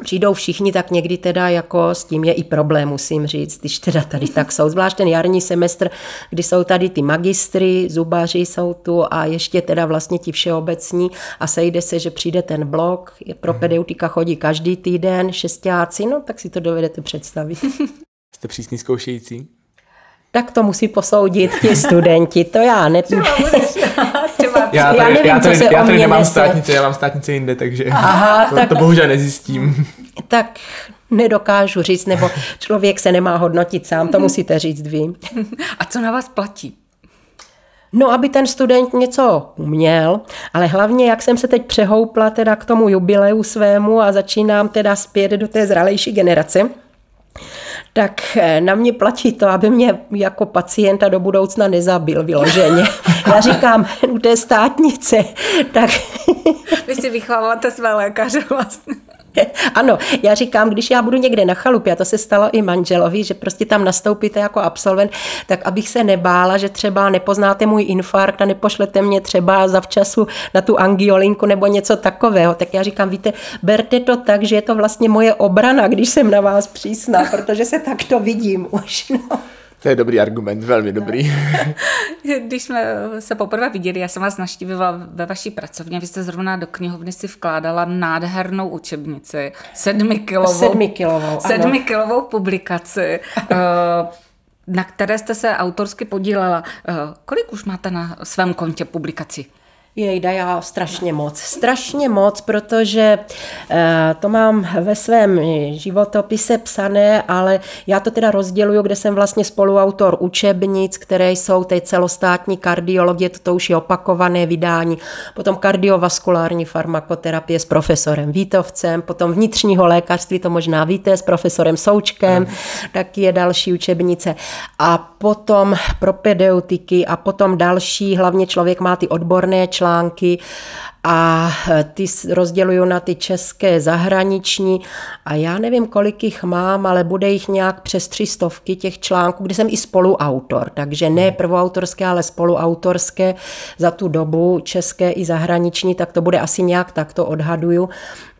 přijdou všichni, tak někdy teda jako s tím je i problém, musím říct, když teda tady tak jsou. Zvlášť ten jarní semestr, kdy jsou tady ty magistry, zubaři jsou tu a ještě teda vlastně ti všeobecní a sejde se, že přijde ten blok, pro mhm. pedeutika chodí každý týden, šestáci, no tak si to dovedete představit. Jste přísný zkoušející? Tak to musí posoudit ti studenti, to já ne... Třeba třeba já, tady, já nevím, já tady, co se já tady nemám nese. státnice, já mám státnice jinde, takže Aha, to, tak, to bohužel nezjistím. Tak nedokážu říct, nebo člověk se nemá hodnotit sám, to musíte říct vy. A co na vás platí? No, aby ten student něco uměl, ale hlavně, jak jsem se teď přehoupla teda k tomu jubileu svému a začínám teda zpět do té zralejší generace, tak eh, na mě platí to, aby mě jako pacienta do budoucna nezabil vyloženě. Já říkám, u té státnice, tak... Vy si vychováváte své lékaře vlastně. Ano, já říkám, když já budu někde na chalupě, a to se stalo i manželovi, že prostě tam nastoupíte jako absolvent, tak abych se nebála, že třeba nepoznáte můj infarkt a nepošlete mě třeba zavčasu na tu angiolinku nebo něco takového. Tak já říkám, víte, berte to tak, že je to vlastně moje obrana, když jsem na vás přísná, protože se takto vidím už. No. To je dobrý argument, velmi dobrý. Když jsme se poprvé viděli, já jsem vás naštívila ve vaší pracovně, vy jste zrovna do knihovny si vkládala nádhernou učebnici, sedmikilovou, sedmikilovou, sedmikilovou publikaci, eh, na které jste se autorsky podílela. Eh, kolik už máte na svém kontě publikací? Jejda, já strašně moc. Strašně moc, protože e, to mám ve svém životopise psané, ale já to teda rozděluju, kde jsem vlastně spoluautor učebnic, které jsou teď celostátní kardiologie, to už je opakované vydání, potom kardiovaskulární farmakoterapie s profesorem Vítovcem, potom vnitřního lékařství, to možná víte, s profesorem Součkem, taky je další učebnice. A potom propedeutiky a potom další, hlavně člověk má ty odborné články, články a e, ty rozděluju na ty české zahraniční a já nevím, kolik jich mám, ale bude jich nějak přes tři stovky těch článků, kde jsem i spoluautor, takže ne hmm. prvoautorské, ale spoluautorské. Za tu dobu české i zahraniční, tak to bude asi nějak takto odhaduju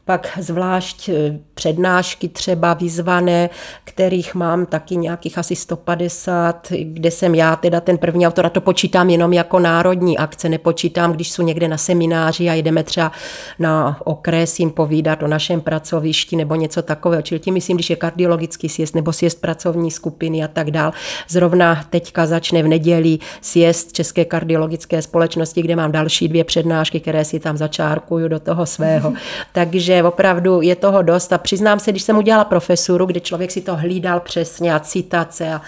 pak zvlášť e, přednášky třeba vyzvané, kterých mám taky nějakých asi 150, kde jsem já teda ten první autor a to počítám jenom jako národní akce, nepočítám, když jsou někde na semináři a jdeme třeba na okres jim povídat o našem pracovišti nebo něco takového. Čili tím myslím, když je kardiologický sjezd nebo sjezd pracovní skupiny a tak dál. Zrovna teďka začne v neděli sjezd České kardiologické společnosti, kde mám další dvě přednášky, které si tam začárkuju do toho svého. Takže takže opravdu je toho dost a přiznám se, když jsem udělala profesuru, kde člověk si to hlídal přesně a citace a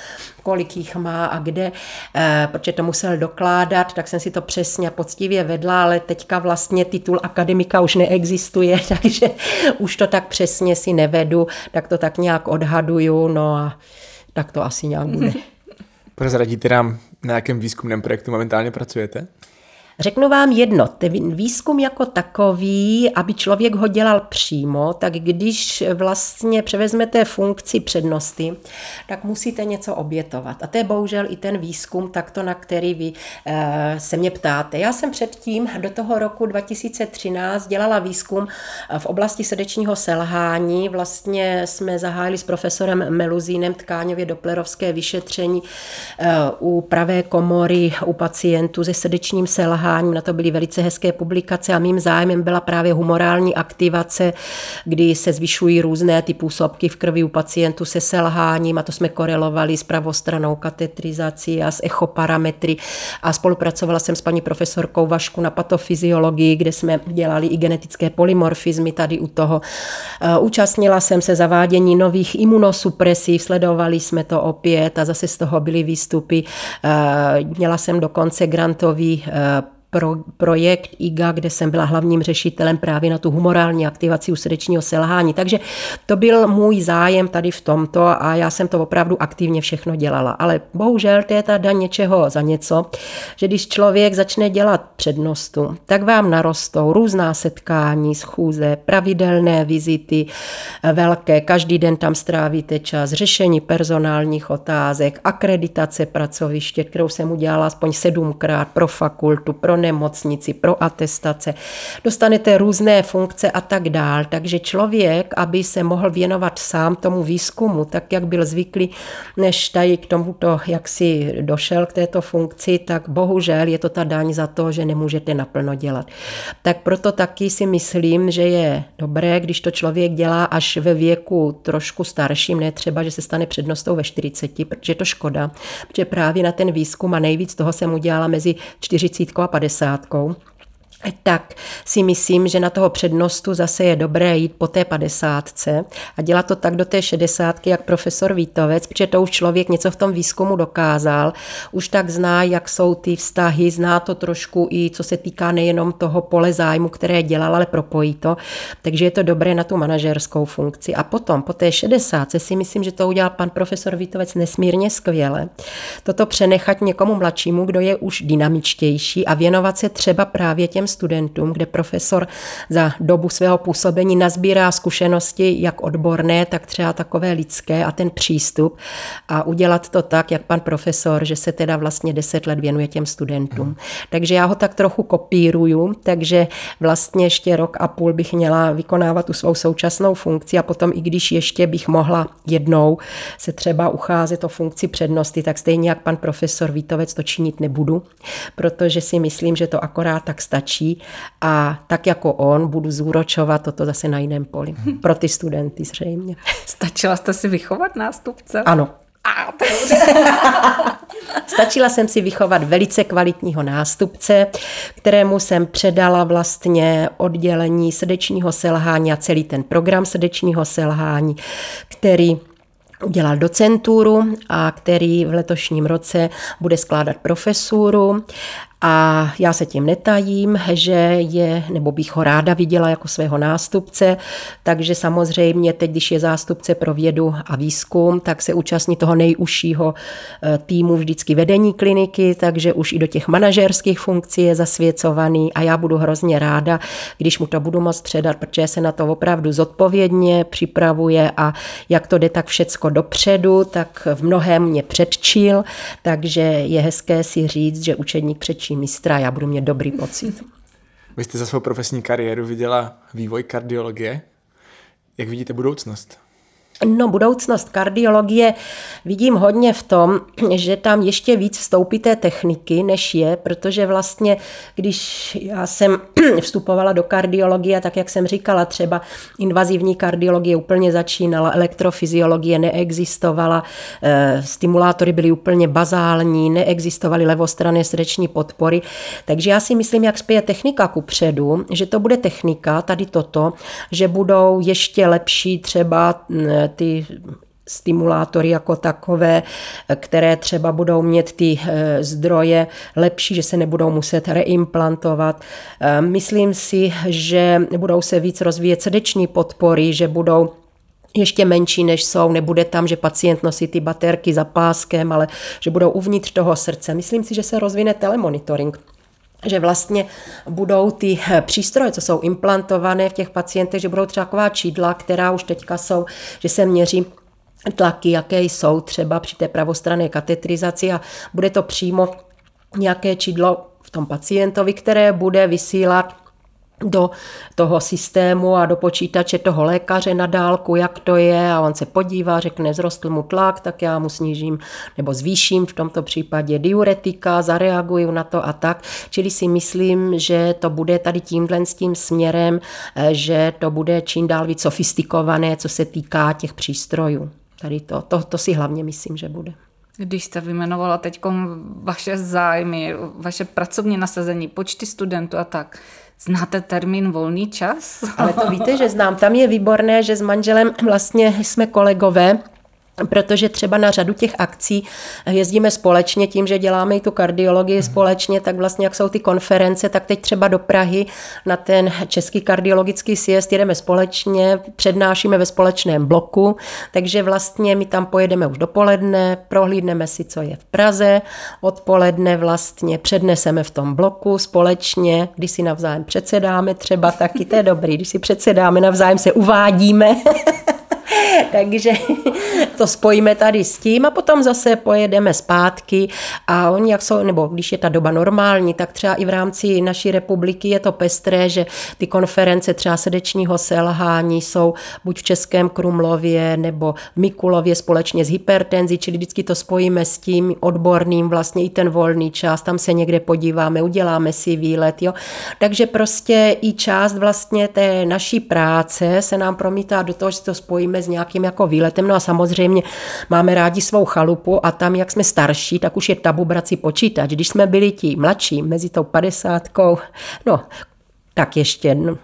kolik jich má a kde, eh, protože to musel dokládat, tak jsem si to přesně poctivě vedla, ale teďka vlastně titul akademika už neexistuje, takže už to tak přesně si nevedu, tak to tak nějak odhaduju, no a tak to asi nějak bude. Prozradíte nám, na jakém výzkumném projektu momentálně pracujete? Řeknu vám jedno, ten výzkum jako takový, aby člověk ho dělal přímo, tak když vlastně převezmete funkci přednosti, tak musíte něco obětovat. A to je bohužel i ten výzkum, takto na který vy e, se mě ptáte. Já jsem předtím do toho roku 2013 dělala výzkum v oblasti srdečního selhání. Vlastně jsme zahájili s profesorem Meluzínem tkáňově doplerovské vyšetření e, u pravé komory u pacientů se srdečním selháním selháním. Na to byly velice hezké publikace a mým zájmem byla právě humorální aktivace, kdy se zvyšují různé ty působky v krvi u pacientů se selháním a to jsme korelovali s pravostranou katetrizací a s echoparametry a spolupracovala jsem s paní profesorkou Vašku na patofyziologii, kde jsme dělali i genetické polymorfizmy tady u toho. E, účastnila jsem se zavádění nových imunosupresí, sledovali jsme to opět a zase z toho byly výstupy. E, měla jsem dokonce grantový e, pro, projekt IGA, kde jsem byla hlavním řešitelem právě na tu humorální aktivaci u srdečního selhání. Takže to byl můj zájem tady v tomto a já jsem to opravdu aktivně všechno dělala. Ale bohužel to je ta něčeho za něco, že když člověk začne dělat přednostu, tak vám narostou různá setkání, schůze, pravidelné vizity, velké, každý den tam strávíte čas, řešení personálních otázek, akreditace pracoviště, kterou jsem udělala aspoň sedmkrát pro fakultu, pro nemocnici, pro atestace, dostanete různé funkce a tak dál. Takže člověk, aby se mohl věnovat sám tomu výzkumu, tak jak byl zvyklý, než tady k tomuto, jak si došel k této funkci, tak bohužel je to ta daň za to, že nemůžete naplno dělat. Tak proto taky si myslím, že je dobré, když to člověk dělá až ve věku trošku starším, ne třeba, že se stane přednostou ve 40, protože je to škoda, protože právě na ten výzkum a nejvíc toho jsem udělala mezi 40 a 50 padesátkou, tak si myslím, že na toho přednostu zase je dobré jít po té padesátce a dělat to tak do té šedesátky, jak profesor Vítovec, protože to už člověk něco v tom výzkumu dokázal, už tak zná, jak jsou ty vztahy, zná to trošku i co se týká nejenom toho pole zájmu, které dělal, ale propojí to, takže je to dobré na tu manažerskou funkci. A potom, po té šedesátce si myslím, že to udělal pan profesor Vítovec nesmírně skvěle. Toto přenechat někomu mladšímu, kdo je už dynamičtější a věnovat se třeba právě těm studentům, kde profesor za dobu svého působení nazbírá zkušenosti jak odborné, tak třeba takové lidské a ten přístup a udělat to tak, jak pan profesor, že se teda vlastně deset let věnuje těm studentům. Hmm. Takže já ho tak trochu kopíruju, takže vlastně ještě rok a půl bych měla vykonávat tu svou současnou funkci a potom i když ještě bych mohla jednou se třeba ucházet o funkci přednosti, tak stejně jak pan profesor Vítovec to činit nebudu, protože si myslím, že to akorát tak stačí a tak jako on budu zúročovat toto zase na jiném poli. Pro ty studenty zřejmě. Stačila jste si vychovat nástupce? Ano. A, Stačila jsem si vychovat velice kvalitního nástupce, kterému jsem předala vlastně oddělení srdečního selhání a celý ten program srdečního selhání, který udělal docenturu a který v letošním roce bude skládat profesuru a já se tím netajím, že je, nebo bych ho ráda viděla jako svého nástupce, takže samozřejmě teď, když je zástupce pro vědu a výzkum, tak se účastní toho nejužšího eh, týmu vždycky vedení kliniky, takže už i do těch manažerských funkcí je zasvěcovaný a já budu hrozně ráda, když mu to budu moct předat, protože se na to opravdu zodpovědně připravuje a jak to jde tak všecko dopředu, tak v mnohem mě předčil, takže je hezké si říct, že učedník předčí mistra, já budu mít dobrý pocit. Vy jste za svou profesní kariéru viděla vývoj kardiologie. Jak vidíte budoucnost? No, budoucnost kardiologie vidím hodně v tom, že tam ještě víc vstoupí té techniky, než je, protože vlastně, když já jsem vstupovala do kardiologie, tak jak jsem říkala, třeba invazivní kardiologie úplně začínala, elektrofyziologie neexistovala, eh, stimulátory byly úplně bazální, neexistovaly levostranné srdeční podpory. Takže já si myslím, jak spěje technika ku předu, že to bude technika, tady toto, že budou ještě lepší třeba mm, ty stimulátory jako takové, které třeba budou mít ty eh, zdroje lepší, že se nebudou muset reimplantovat. Eh, myslím si, že budou se víc rozvíjet srdeční podpory, že budou ještě menší, než jsou, nebude tam, že pacient nosí ty baterky za páskem, ale že budou uvnitř toho srdce. Myslím si, že se rozvine telemonitoring že vlastně budou ty eh, přístroje, co jsou implantované v těch pacientech, že budou třeba taková čídla, která už teďka jsou, že se měří tlaky, jaké jsou třeba při té pravostranné katetrizaci a bude to přímo nějaké čidlo v tom pacientovi, které bude vysílat do toho systému a do počítače toho lékaře na dálku, jak to je a on se podívá, řekne, vzrostl mu tlak, tak já mu snížím nebo zvýším v tomto případě diuretika, zareaguju na to a tak. Čili si myslím, že to bude tady tímhle s tím směrem, eh, že to bude čím dál víc sofistikované, co se týká těch přístrojů. Tady to, to, to si hlavně myslím, že bude. Když jste vyjmenovala teď vaše zájmy, vaše pracovní nasazení, počty studentů a tak, Znáte termín volný čas? Ale to víte, že znám. Tam je výborné, že s manželem vlastně jsme kolegové, protože třeba na řadu těch akcí jezdíme společně tím, že děláme i tu kardiologii společně, tak vlastně jak jsou ty konference, tak teď třeba do Prahy na ten Český kardiologický sjezd jedeme společně, přednášíme ve společném bloku, takže vlastně my tam pojedeme už dopoledne, prohlídneme si, co je v Praze, odpoledne vlastně předneseme v tom bloku společně, když si navzájem předsedáme třeba taky, to je dobrý, když si předsedáme, navzájem se uvádíme, Takže to spojíme tady s tím a potom zase pojedeme zpátky a oni jak jsou, nebo když je ta doba normální, tak třeba i v rámci naší republiky je to pestré, že ty konference třeba srdečního selhání jsou buď v Českém Krumlově nebo v Mikulově společně s hypertenzí, čili vždycky to spojíme s tím odborným, vlastně i ten volný čas, tam se někde podíváme, uděláme si výlet, jo. Takže prostě i část vlastně té naší práce se nám promítá do toho, že to spojíme s nějakým jako výletem. No a samozřejmě máme rádi svou chalupu a tam, jak jsme starší, tak už je tabu si počítač. Když jsme byli ti mladší, mezi tou padesátkou, no, tak ještě, no,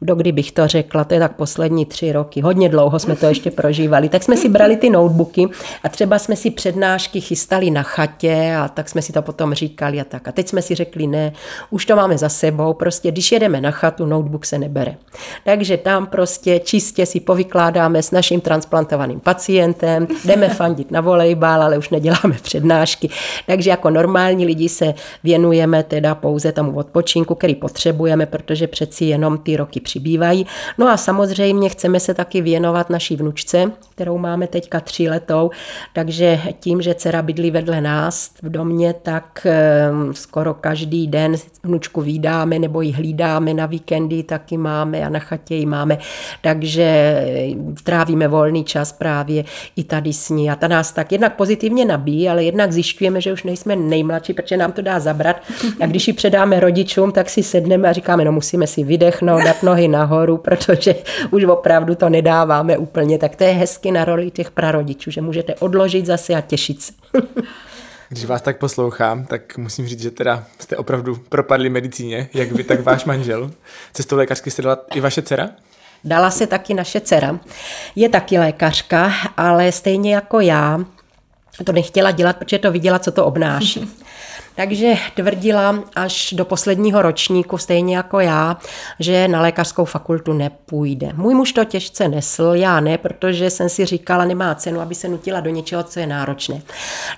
kdo kdy bych to řekla, to je tak poslední tři roky, hodně dlouho jsme to ještě prožívali, tak jsme si brali ty notebooky a třeba jsme si přednášky chystali na chatě a tak jsme si to potom říkali a tak. A teď jsme si řekli, ne, už to máme za sebou, prostě když jedeme na chatu, notebook se nebere. Takže tam prostě čistě si povykládáme s naším transplantovaným pacientem, jdeme fandit na volejbal, ale už neděláme přednášky. Takže jako normální lidi se věnujeme teda pouze tomu odpočinku, který potřebujeme, protože přeci jenom ty roky přibývají. No a samozřejmě chceme se taky věnovat naší vnučce, kterou máme teďka tři letou, takže tím, že dcera bydlí vedle nás v domě, tak ehm, skoro každý den vnučku vydáme nebo ji hlídáme na víkendy, taky máme a na chatě ji máme, takže ehm, trávíme volný čas právě i tady s ní. A ta nás tak jednak pozitivně nabíjí, ale jednak zjišťujeme, že už nejsme nejmladší, protože nám to dá zabrat. A když ji předáme rodičům, tak si sedneme a říkáme, no musíme si vydechnout, dát nohy nahoru, protože už opravdu to nedáváme úplně. Tak to je hezky na roli těch prarodičů, že můžete odložit zase a těšit se. Když vás tak poslouchám, tak musím říct, že teda jste opravdu propadli medicíně, jak vy, tak váš manžel. Cestou lékařky jste dala i vaše dcera? Dala se taky naše dcera. Je taky lékařka, ale stejně jako já to nechtěla dělat, protože to viděla, co to obnáší. Takže tvrdila až do posledního ročníku, stejně jako já, že na lékařskou fakultu nepůjde. Můj muž to těžce nesl, já ne, protože jsem si říkala, nemá cenu, aby se nutila do něčeho, co je náročné.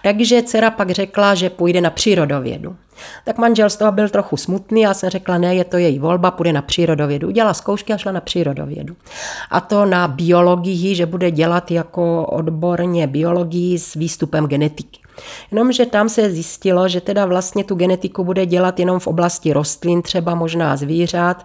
Takže dcera pak řekla, že půjde na přírodovědu. Tak manžel z toho byl trochu smutný, já jsem řekla, ne, je to její volba, půjde na přírodovědu. Udělala zkoušky a šla na přírodovědu. A to na biologii, že bude dělat jako odborně biologii s výstupem genetiky. Jenomže tam se zjistilo, že teda vlastně tu genetiku bude dělat jenom v oblasti rostlin, třeba možná zvířat.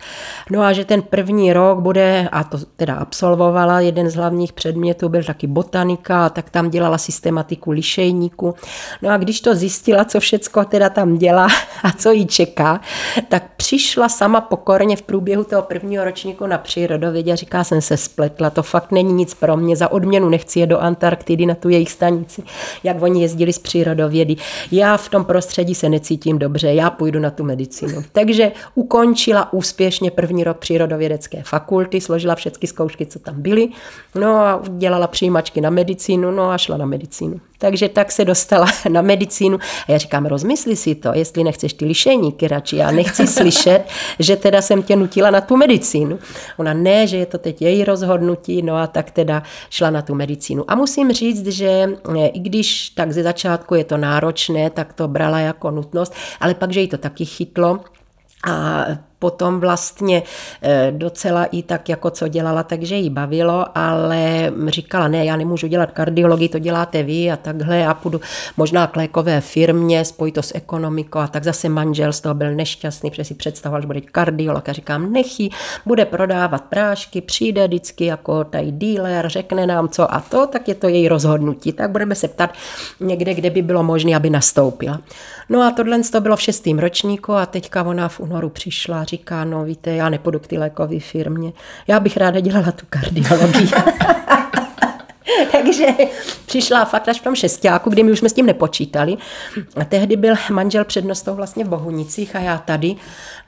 No a že ten první rok bude, a to teda absolvovala, jeden z hlavních předmětů byl taky botanika, tak tam dělala systematiku lišejníku. No a když to zjistila, co všecko teda tam dělá a co jí čeká, tak přišla sama pokorně v průběhu toho prvního ročníku na přírodovědě a říká, jsem se spletla, to fakt není nic pro mě, za odměnu nechci je do Antarktidy na tu jejich stanici, jak oni jezdili z přírodovědy. Já v tom prostředí se necítím dobře, já půjdu na tu medicínu. Takže ukončila úspěšně první rok přírodovědecké fakulty, složila všechny zkoušky, co tam byly, no a dělala přijímačky na medicínu, no a šla na medicínu. Takže tak se dostala na medicínu. A já říkám, rozmysli si to, jestli nechceš ty lišejníky radši. Já nechci slyšet, že teda jsem tě nutila na tu medicínu. Ona ne, že je to teď její rozhodnutí, no a tak teda šla na tu medicínu. A musím říct, že eh, i když tak ze začátku je to náročné, tak to brala jako nutnost, ale pak, že jí to taky chytlo, a potom vlastně eh, docela i tak, jako co dělala, takže jí bavilo, ale říkala, ne, já nemůžu dělat kardiologii, to děláte vy a takhle, já půjdu možná k lékové firmě, spojí to s ekonomikou. A tak zase manžel z toho byl nešťastný, protože si představoval, že bude kardiolog. A říkám, nechy, bude prodávat prášky, přijde vždycky jako tady dealer, řekne nám co a to, tak je to její rozhodnutí, tak budeme se ptat někde, kde by bylo možné, aby nastoupila. No a tohle to bylo v šestém ročníku a teďka ona v únoru přišla říká, no víte, já nepůjdu k té lékové firmě, já bych ráda dělala tu kardiologii. Takže přišla fakt až v tom šestáku, kdy my už jsme s tím nepočítali. A tehdy byl manžel přednostou vlastně v Bohunicích a já tady.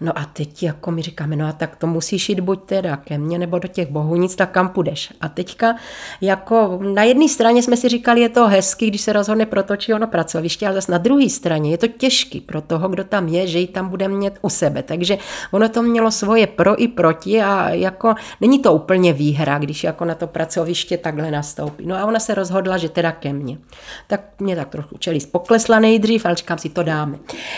No a teď jako mi říkáme, no a tak to musíš jít buď teda ke mně nebo do těch Bohunic, tak kam půjdeš. A teďka jako na jedné straně jsme si říkali, je to hezký, když se rozhodne protočí ono pracoviště, ale zase na druhé straně je to těžký pro toho, kdo tam je, že ji tam bude mít u sebe. Takže ono to mělo svoje pro i proti a jako není to úplně výhra, když jako na to pracoviště takhle nastoupí. No a ona se rozhodla, že teda ke mně. Tak mě tak trochu čelist poklesla nejdřív, ale říkám si, to dáme.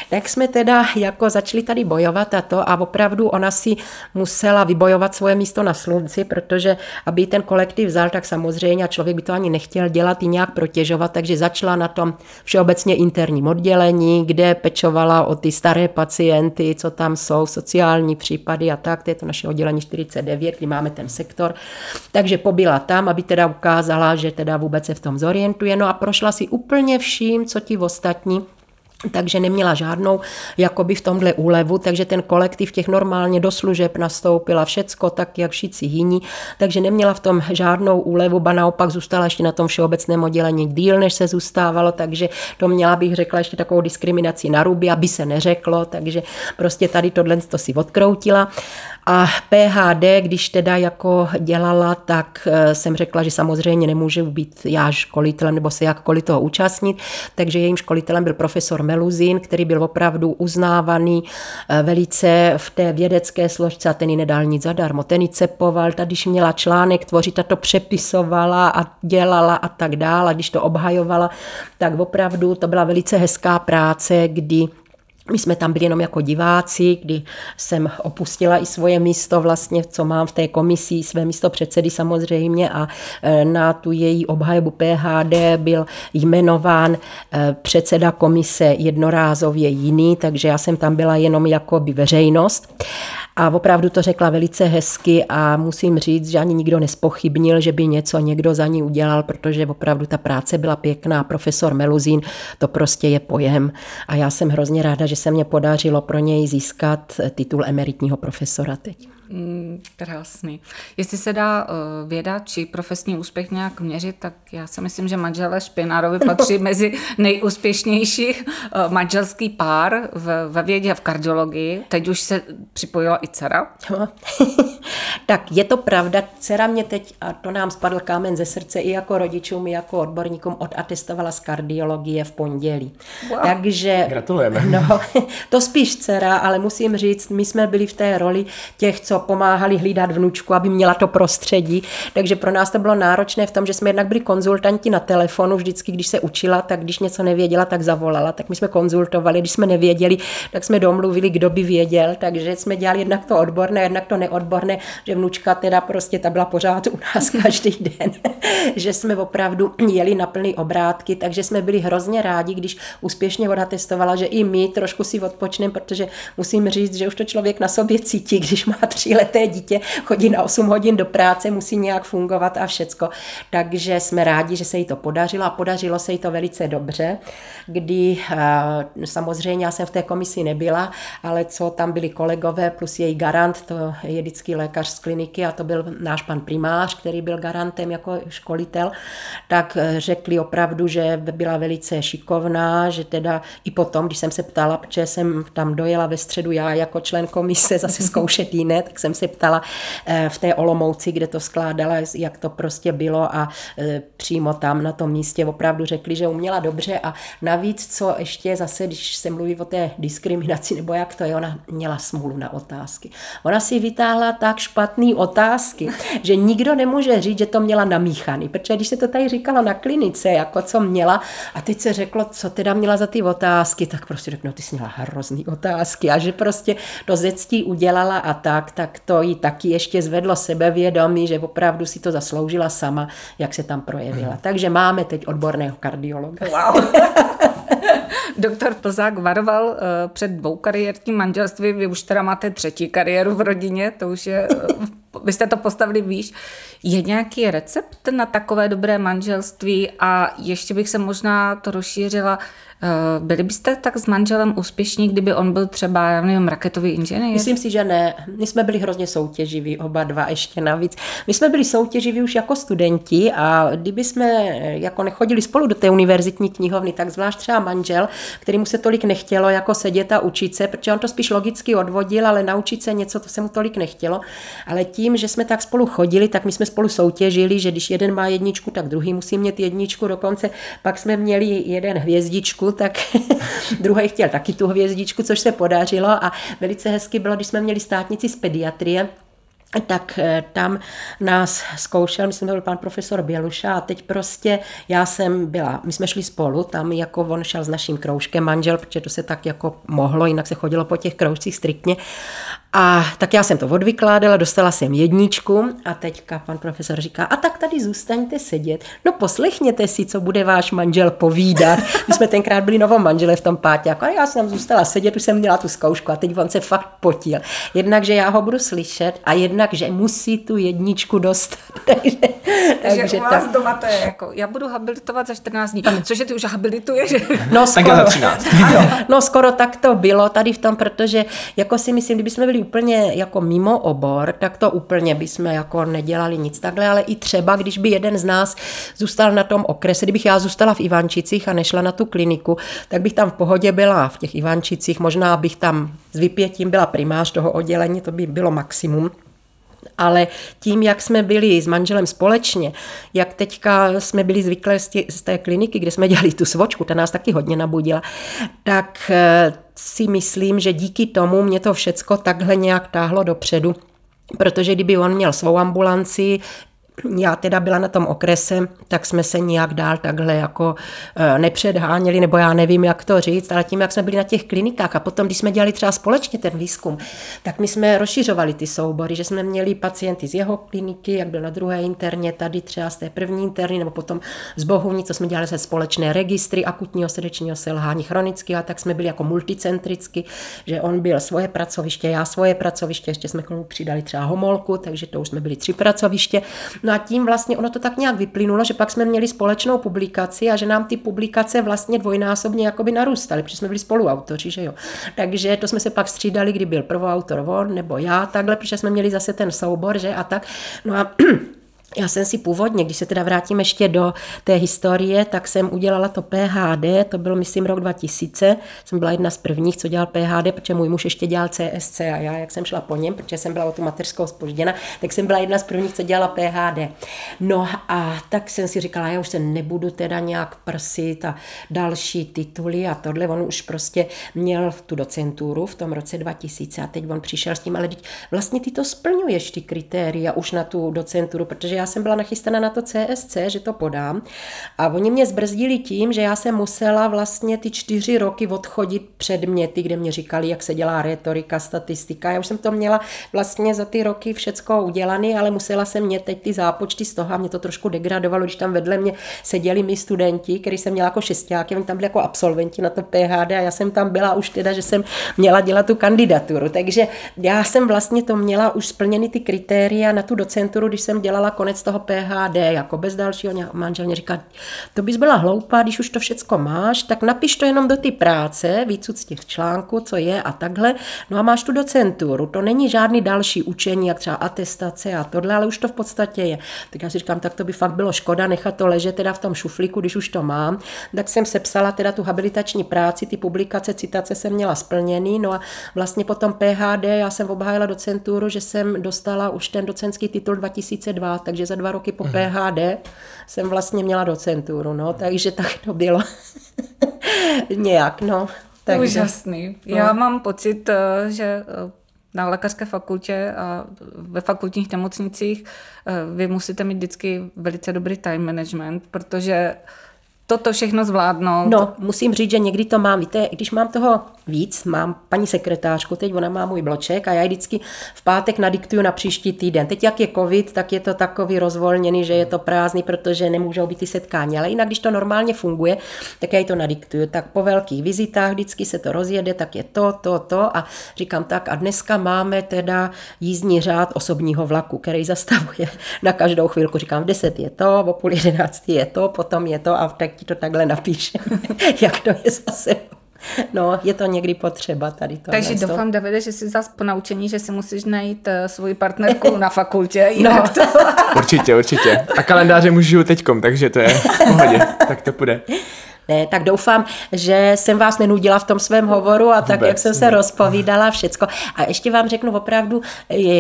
Tak jsme teda jako začali tady bojovat a to a opravdu ona si musela vybojovat svoje místo na slunci, protože aby ten kolektiv vzal, tak samozřejmě a člověk by to ani nechtěl dělat i nějak protěžovat, takže začala na tom všeobecně interním oddělení, kde pečovala o ty staré pacienty, co tam jsou, sociální případy a tak, to je to naše oddělení 49, kdy máme ten sektor. Takže pobyla tam, aby teda ukázala, že teda vůbec se v tom zorientuje, no a prošla si úplně vším, co ti ostatní takže neměla žádnou jakoby v tomhle úlevu, takže ten kolektiv těch normálně do služeb nastoupila všecko tak, jak všichni jiní, takže neměla v tom žádnou úlevu, ba naopak zůstala ještě na tom všeobecném oddělení díl, než se zůstávalo, takže to měla bych řekla ještě takovou diskriminaci na ruby, aby se neřeklo, takže prostě tady tohle to si odkroutila. A PHD, když teda jako dělala, tak eh, jsem řekla, že samozřejmě nemůžu být já školitelem nebo se jakkoliv toho účastnit, takže jejím školitelem byl profesor Meluzin, který byl opravdu uznávaný eh, velice v té vědecké složce a ten ji nedal nic zadarmo. Ten ji cepoval, ta když měla článek tvořit, ta to přepisovala a dělala a tak dále. A když to obhajovala, tak opravdu to byla velice hezká práce, kdy my jsme tam byli jenom jako diváci, kdy jsem opustila i svoje místo vlastně, co mám v té komisi, své místo předsedy samozřejmě a e, na tu její obhajobu PHD byl jmenován e, předseda komise jednorázově jiný, takže já jsem tam byla jenom jako by veřejnost. A opravdu to řekla velice hezky a musím říct, že ani nikdo nespochybnil, že by něco někdo za ní udělal, protože opravdu ta práce byla pěkná. Profesor Meluzín, to prostě je pojem. A já jsem hrozně ráda, že se mě podařilo pro něj získat titul emeritního profesora teď. Mm, krásný. Jestli se dá uh, věda či profesní úspěch nějak měřit, tak já si myslím, že manželé Špinárovi patří mezi nejúspěšnější uh, manželský pár v, ve vědě a v kardiologii. Teď už se připojila i dcera. tak je to pravda, dcera mě teď, a to nám spadl kámen ze srdce i jako rodičům, i jako odborníkům, odatestovala z kardiologie v pondělí. Wow. Takže... Gratulujeme. No, to spíš dcera, ale musím říct, my jsme byli v té roli těch, co co pomáhali hlídat vnučku, aby měla to prostředí. Takže pro nás to bylo náročné v tom, že jsme jednak byli konzultanti na telefonu, vždycky, když se učila, tak když něco nevěděla, tak zavolala. Tak my jsme konzultovali, když jsme nevěděli, tak jsme domluvili, kdo by věděl. Takže jsme dělali jednak to odborné, jednak to neodborné, že vnučka teda prostě ta byla pořád u nás každý den, že jsme opravdu jeli na plný obrátky, takže jsme byli hrozně rádi, když úspěšně voda testovala, že i my trošku si odpočneme, protože musím říct, že už to člověk na sobě cítí, když má tříleté dítě, chodí na 8 hodin do práce, musí nějak fungovat a všecko. Takže jsme rádi, že se jí to podařilo a podařilo se jí to velice dobře, kdy eh, samozřejmě já jsem v té komisi nebyla, ale co tam byli kolegové plus její garant, to je vždycky lékař z kliniky a to byl náš pan primář, který byl garantem jako školitel, tak eh, řekli opravdu, že byla velice šikovná, že teda i potom, když jsem se ptala, protože jsem tam dojela ve středu já jako člen komise zase zkoušet jiné, tak jsem se ptala eh, v té Olomouci, kde to skládala, jak to prostě bylo a eh, přímo tam na tom místě opravdu řekli, že uměla dobře. A navíc, co ještě zase, když se mluví o té diskriminaci, nebo jak to je, ona měla smůlu na otázky. Ona si vytáhla tak špatný otázky, že nikdo nemůže říct, že to měla namíchaný, protože když se to tady říkalo na klinice, jako co měla, a teď se řeklo, co teda měla za ty otázky, tak prostě řeknu, ty jsi měla hrozný otázky. A že prostě to zectí udělala a tak, tak to jí taky ještě zvedlo sebevědomí, že opravdu si to zasloužila sama, jak se tam projevila. Hmm. Takže máme teď odborného kardiologa. Wow. Doktor Plzák varoval uh, před dvou kariérním manželství, vy už teda máte třetí kariéru v rodině, to už je, uh, vy jste to postavili výš. Je nějaký recept na takové dobré manželství a ještě bych se možná to rozšířila, Eh, byli byste tak s manželem úspěšní, kdyby on byl třeba, já nevím, raketový inženýr? Myslím si, že ne. My jsme byli hrozně soutěživí, oba dva ještě navíc. My jsme byli soutěživí už jako studenti a kdyby jsme eh, jako nechodili spolu do té univerzitní knihovny, tak zvlášť třeba manžel, který mu se tolik nechtělo jako sedět a učit se, protože on to spíš logicky odvodil, ale naučit se něco, to se mu tolik nechtělo. Ale tím, že jsme tak spolu chodili, tak my jsme spolu soutěžili, že když jeden má jedničku, tak druhý musí mít jedničku. Dokonce pak jsme měli jeden hvězdičku, tak druhý chtěl taky tu hvězdičku, což se podařilo a velice hezky bylo, když jsme měli státnici z pediatrie, tak eh, tam nás zkoušel, myslím, to byl pan profesor Běluša a teď prostě já jsem byla, my jsme šli spolu, tam jako on šel s naším kroužkem manžel, protože to se tak jako mohlo, jinak se chodilo po těch kroužcích striktně a tak já jsem to odvykládala, dostala jsem jedničku a teďka pan profesor říká, a tak tady zůstaňte sedět, no poslechněte si, co bude váš manžel povídat. My jsme tenkrát byli novo manžele v tom pátě, a já jsem zůstala sedět, už jsem měla tu zkoušku a teď on se fakt potil. Jednak, že já ho budu slyšet a jednak, že musí tu jedničku dostat. takže, takže, takže u vás tak. doma to je jako, já budu habilitovat za 14 dní. Cože ty už habilituješ? No skoro, tak za 13. ano, no skoro tak to bylo tady v tom, protože jako si myslím, kdyby jsme byli úplně jako mimo obor, tak to úplně bychom jako nedělali nic takhle, ale i třeba, když by jeden z nás zůstal na tom okrese, kdybych já zůstala v Ivančicích a nešla na tu kliniku, tak bych tam v pohodě byla v těch Ivančicích, možná bych tam s vypětím byla primář toho oddělení, to by bylo maximum, ale tím, jak jsme byli s manželem společně, jak teďka jsme byli zvyklé z té kliniky, kde jsme dělali tu svočku, ta nás taky hodně nabudila, tak eh, si myslím, že díky tomu mě to všecko takhle nějak táhlo dopředu. Protože kdyby on měl svou ambulanci, já teda byla na tom okrese, tak jsme se nějak dál takhle jako e, nepředháněli, nebo já nevím, jak to říct, ale tím, jak jsme byli na těch klinikách a potom, když jsme dělali třeba společně ten výzkum, tak my jsme rozšiřovali ty soubory, že jsme měli pacienty z jeho kliniky, jak byl na druhé interně, tady třeba z té první interny, nebo potom z Bohuvní, co jsme dělali se společné registry akutního srdečního selhání chronicky, a tak jsme byli jako multicentricky, že on byl svoje pracoviště, já svoje pracoviště, ještě jsme k tomu přidali třeba homolku, takže to už jsme byli tři pracoviště. No a tím vlastně ono to tak nějak vyplynulo, že pak jsme měli společnou publikaci a že nám ty publikace vlastně dvojnásobně jakoby narůstaly, protože jsme byli spoluautoři, že jo. Takže to jsme se pak střídali, kdy byl prvoautor on nebo já, takhle, protože jsme měli zase ten soubor, že a tak. No a Já jsem si původně, když se teda vrátím ještě do té historie, tak jsem udělala to PHD, to byl myslím rok 2000, jsem byla jedna z prvních, co dělal PHD, protože můj muž ještě dělal CSC a já, jak jsem šla po něm, protože jsem byla o tu mateřskou spožděna, tak jsem byla jedna z prvních, co dělala PHD. No a tak jsem si říkala, já už se nebudu teda nějak prsit a další tituly a tohle, on už prostě měl tu docenturu v tom roce 2000 a teď on přišel s tím, ale teď vlastně ty to splňuješ, ty kritéria už na tu docenturu, protože já jsem byla nachystaná na to CSC, že to podám. A oni mě zbrzdili tím, že já jsem musela vlastně ty čtyři roky odchodit předměty, kde mě říkali, jak se dělá retorika, statistika. Já už jsem to měla vlastně za ty roky všecko udělané, ale musela jsem mě teď ty zápočty z toho a mě to trošku degradovalo, když tam vedle mě seděli mi studenti, který jsem měla jako šestáky, oni tam byli jako absolventi na to PHD a já jsem tam byla už teda, že jsem měla dělat tu kandidaturu. Takže já jsem vlastně to měla už splněny ty kritéria na tu docenturu, když jsem dělala toho PHD, jako bez dalšího manžel mě říká, to bys byla hloupá, když už to všecko máš, tak napiš to jenom do ty práce, víc z těch článků, co je a takhle, no a máš tu docenturu, to není žádný další učení, jak třeba atestace a tohle, ale už to v podstatě je. Tak já si říkám, tak to by fakt bylo škoda nechat to ležet teda v tom šuflíku, když už to mám. Tak jsem sepsala teda tu habilitační práci, ty publikace, citace jsem měla splněný, no a vlastně potom PHD, já jsem obhájila docenturu, že jsem dostala už ten docentský titul 2002, takže za dva roky po mm. PHD jsem vlastně měla docenturu, no, takže tak to bylo nějak, no. Takže, Úžasný. No. Já mám pocit, eh, že eh, na lékařské fakultě a ve fakultních nemocnicích eh, vy musíte mít vždycky velice dobrý time management, protože toto všechno zvládnout. No, musím říct, že někdy to mám. Víte, když mám toho víc, mám paní sekretářku, teď ona má můj bloček a já vždycky v pátek nadiktuju na příští týden. Teď jak je covid, tak je to takový rozvolněný, že je to prázdný, protože nemůžou být ty setkání. Ale jinak, když to normálně funguje, tak já ji to nadiktuju. Tak po velkých vizitách vždycky se to rozjede, tak je to, to, to a říkám tak a dneska máme teda jízdní řád osobního vlaku, který zastavuje na každou chvilku. Říkám, v 10 je to, o půl 11 je to, potom je to a tak ti to takhle napíše, jak to je zase. No, je to někdy potřeba tady to. Takže město. doufám, Davide, že jsi zase po naučení, že si musíš najít uh, svoji partnerku na fakultě. Jinak no. to... určitě, určitě. A kalendáře můžu teďkom, takže to je v pohodě. tak to půjde. Ne, tak doufám, že jsem vás nenudila v tom svém hovoru a Vůbec, tak, jak jsem se ne. rozpovídala všecko. A ještě vám řeknu opravdu,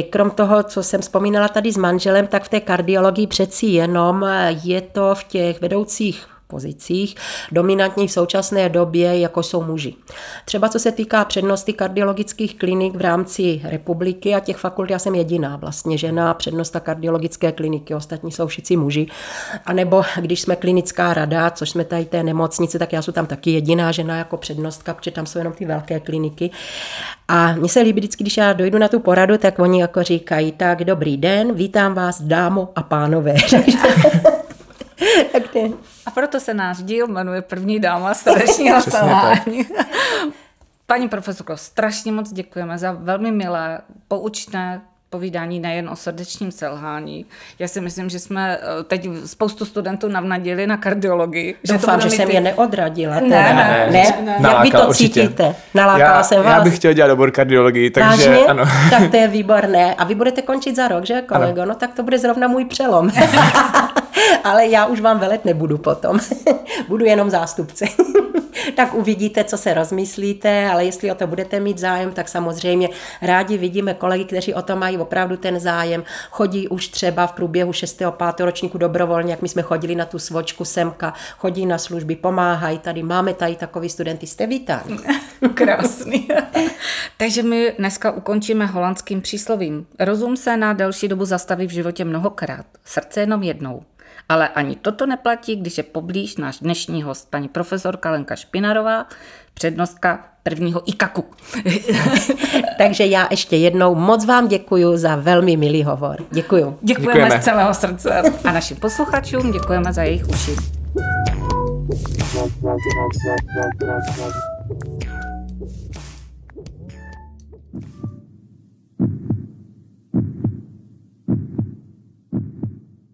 krom toho, co jsem vzpomínala tady s manželem, tak v té kardiologii přeci jenom je to v těch vedoucích pozicích, dominantní v současné době, jako jsou muži. Třeba co se týká přednosti kardiologických klinik v rámci republiky a těch fakult, já jsem jediná vlastně žena, přednosta kardiologické kliniky, ostatní jsou všichni muži. A nebo když jsme klinická rada, což jsme tady té nemocnice, tak já jsem tam taky jediná žena jako přednostka, protože tam jsou jenom ty velké kliniky. A mně se líbí vždycky, když já dojdu na tu poradu, tak oni jako říkají, tak dobrý den, vítám vás dámo a pánové. tak A proto se náš díl jmenuje První dáma starečního selhání. Paní profesorko, strašně moc děkujeme za velmi milé, poučné povídání nejen o srdečním selhání. Já si myslím, že jsme eh, teď spoustu studentů navnadili na kardiologii. Doufám, že, že jsem ty... je neodradila. Teda. Ne, ne, ne. ne. ne. Jak vy to určitě. cítíte? Nalákala já, jsem vás. Já bych chtěl dělat obor kardiologii, takže Vážně? ano. Tak to je výborné. A vy budete končit za rok, že kolego? Ano. No tak to bude zrovna můj přelom. Ale já už vám velet nebudu potom. Budu jenom zástupce. tak uvidíte, co se rozmyslíte, ale jestli o to budete mít zájem, tak samozřejmě rádi vidíme kolegy, kteří o to mají opravdu ten zájem. Chodí už třeba v průběhu 6. 5. ročníku dobrovolně, jak my jsme chodili na tu svočku semka, chodí na služby, pomáhají tady, máme tady takový studenty, jste vítáni. Krásný. Takže my dneska ukončíme holandským příslovím. Rozum se na delší dobu zastaví v životě mnohokrát, srdce jenom jednou. Ale ani toto neplatí, když je poblíž náš dnešní host, paní profesorka Lenka Špinarová, přednostka prvního IKAKu. Takže já ještě jednou moc vám děkuji za velmi milý hovor. Děkuji. Děkujeme, děkujeme z celého srdce. A našim posluchačům děkujeme za jejich uši.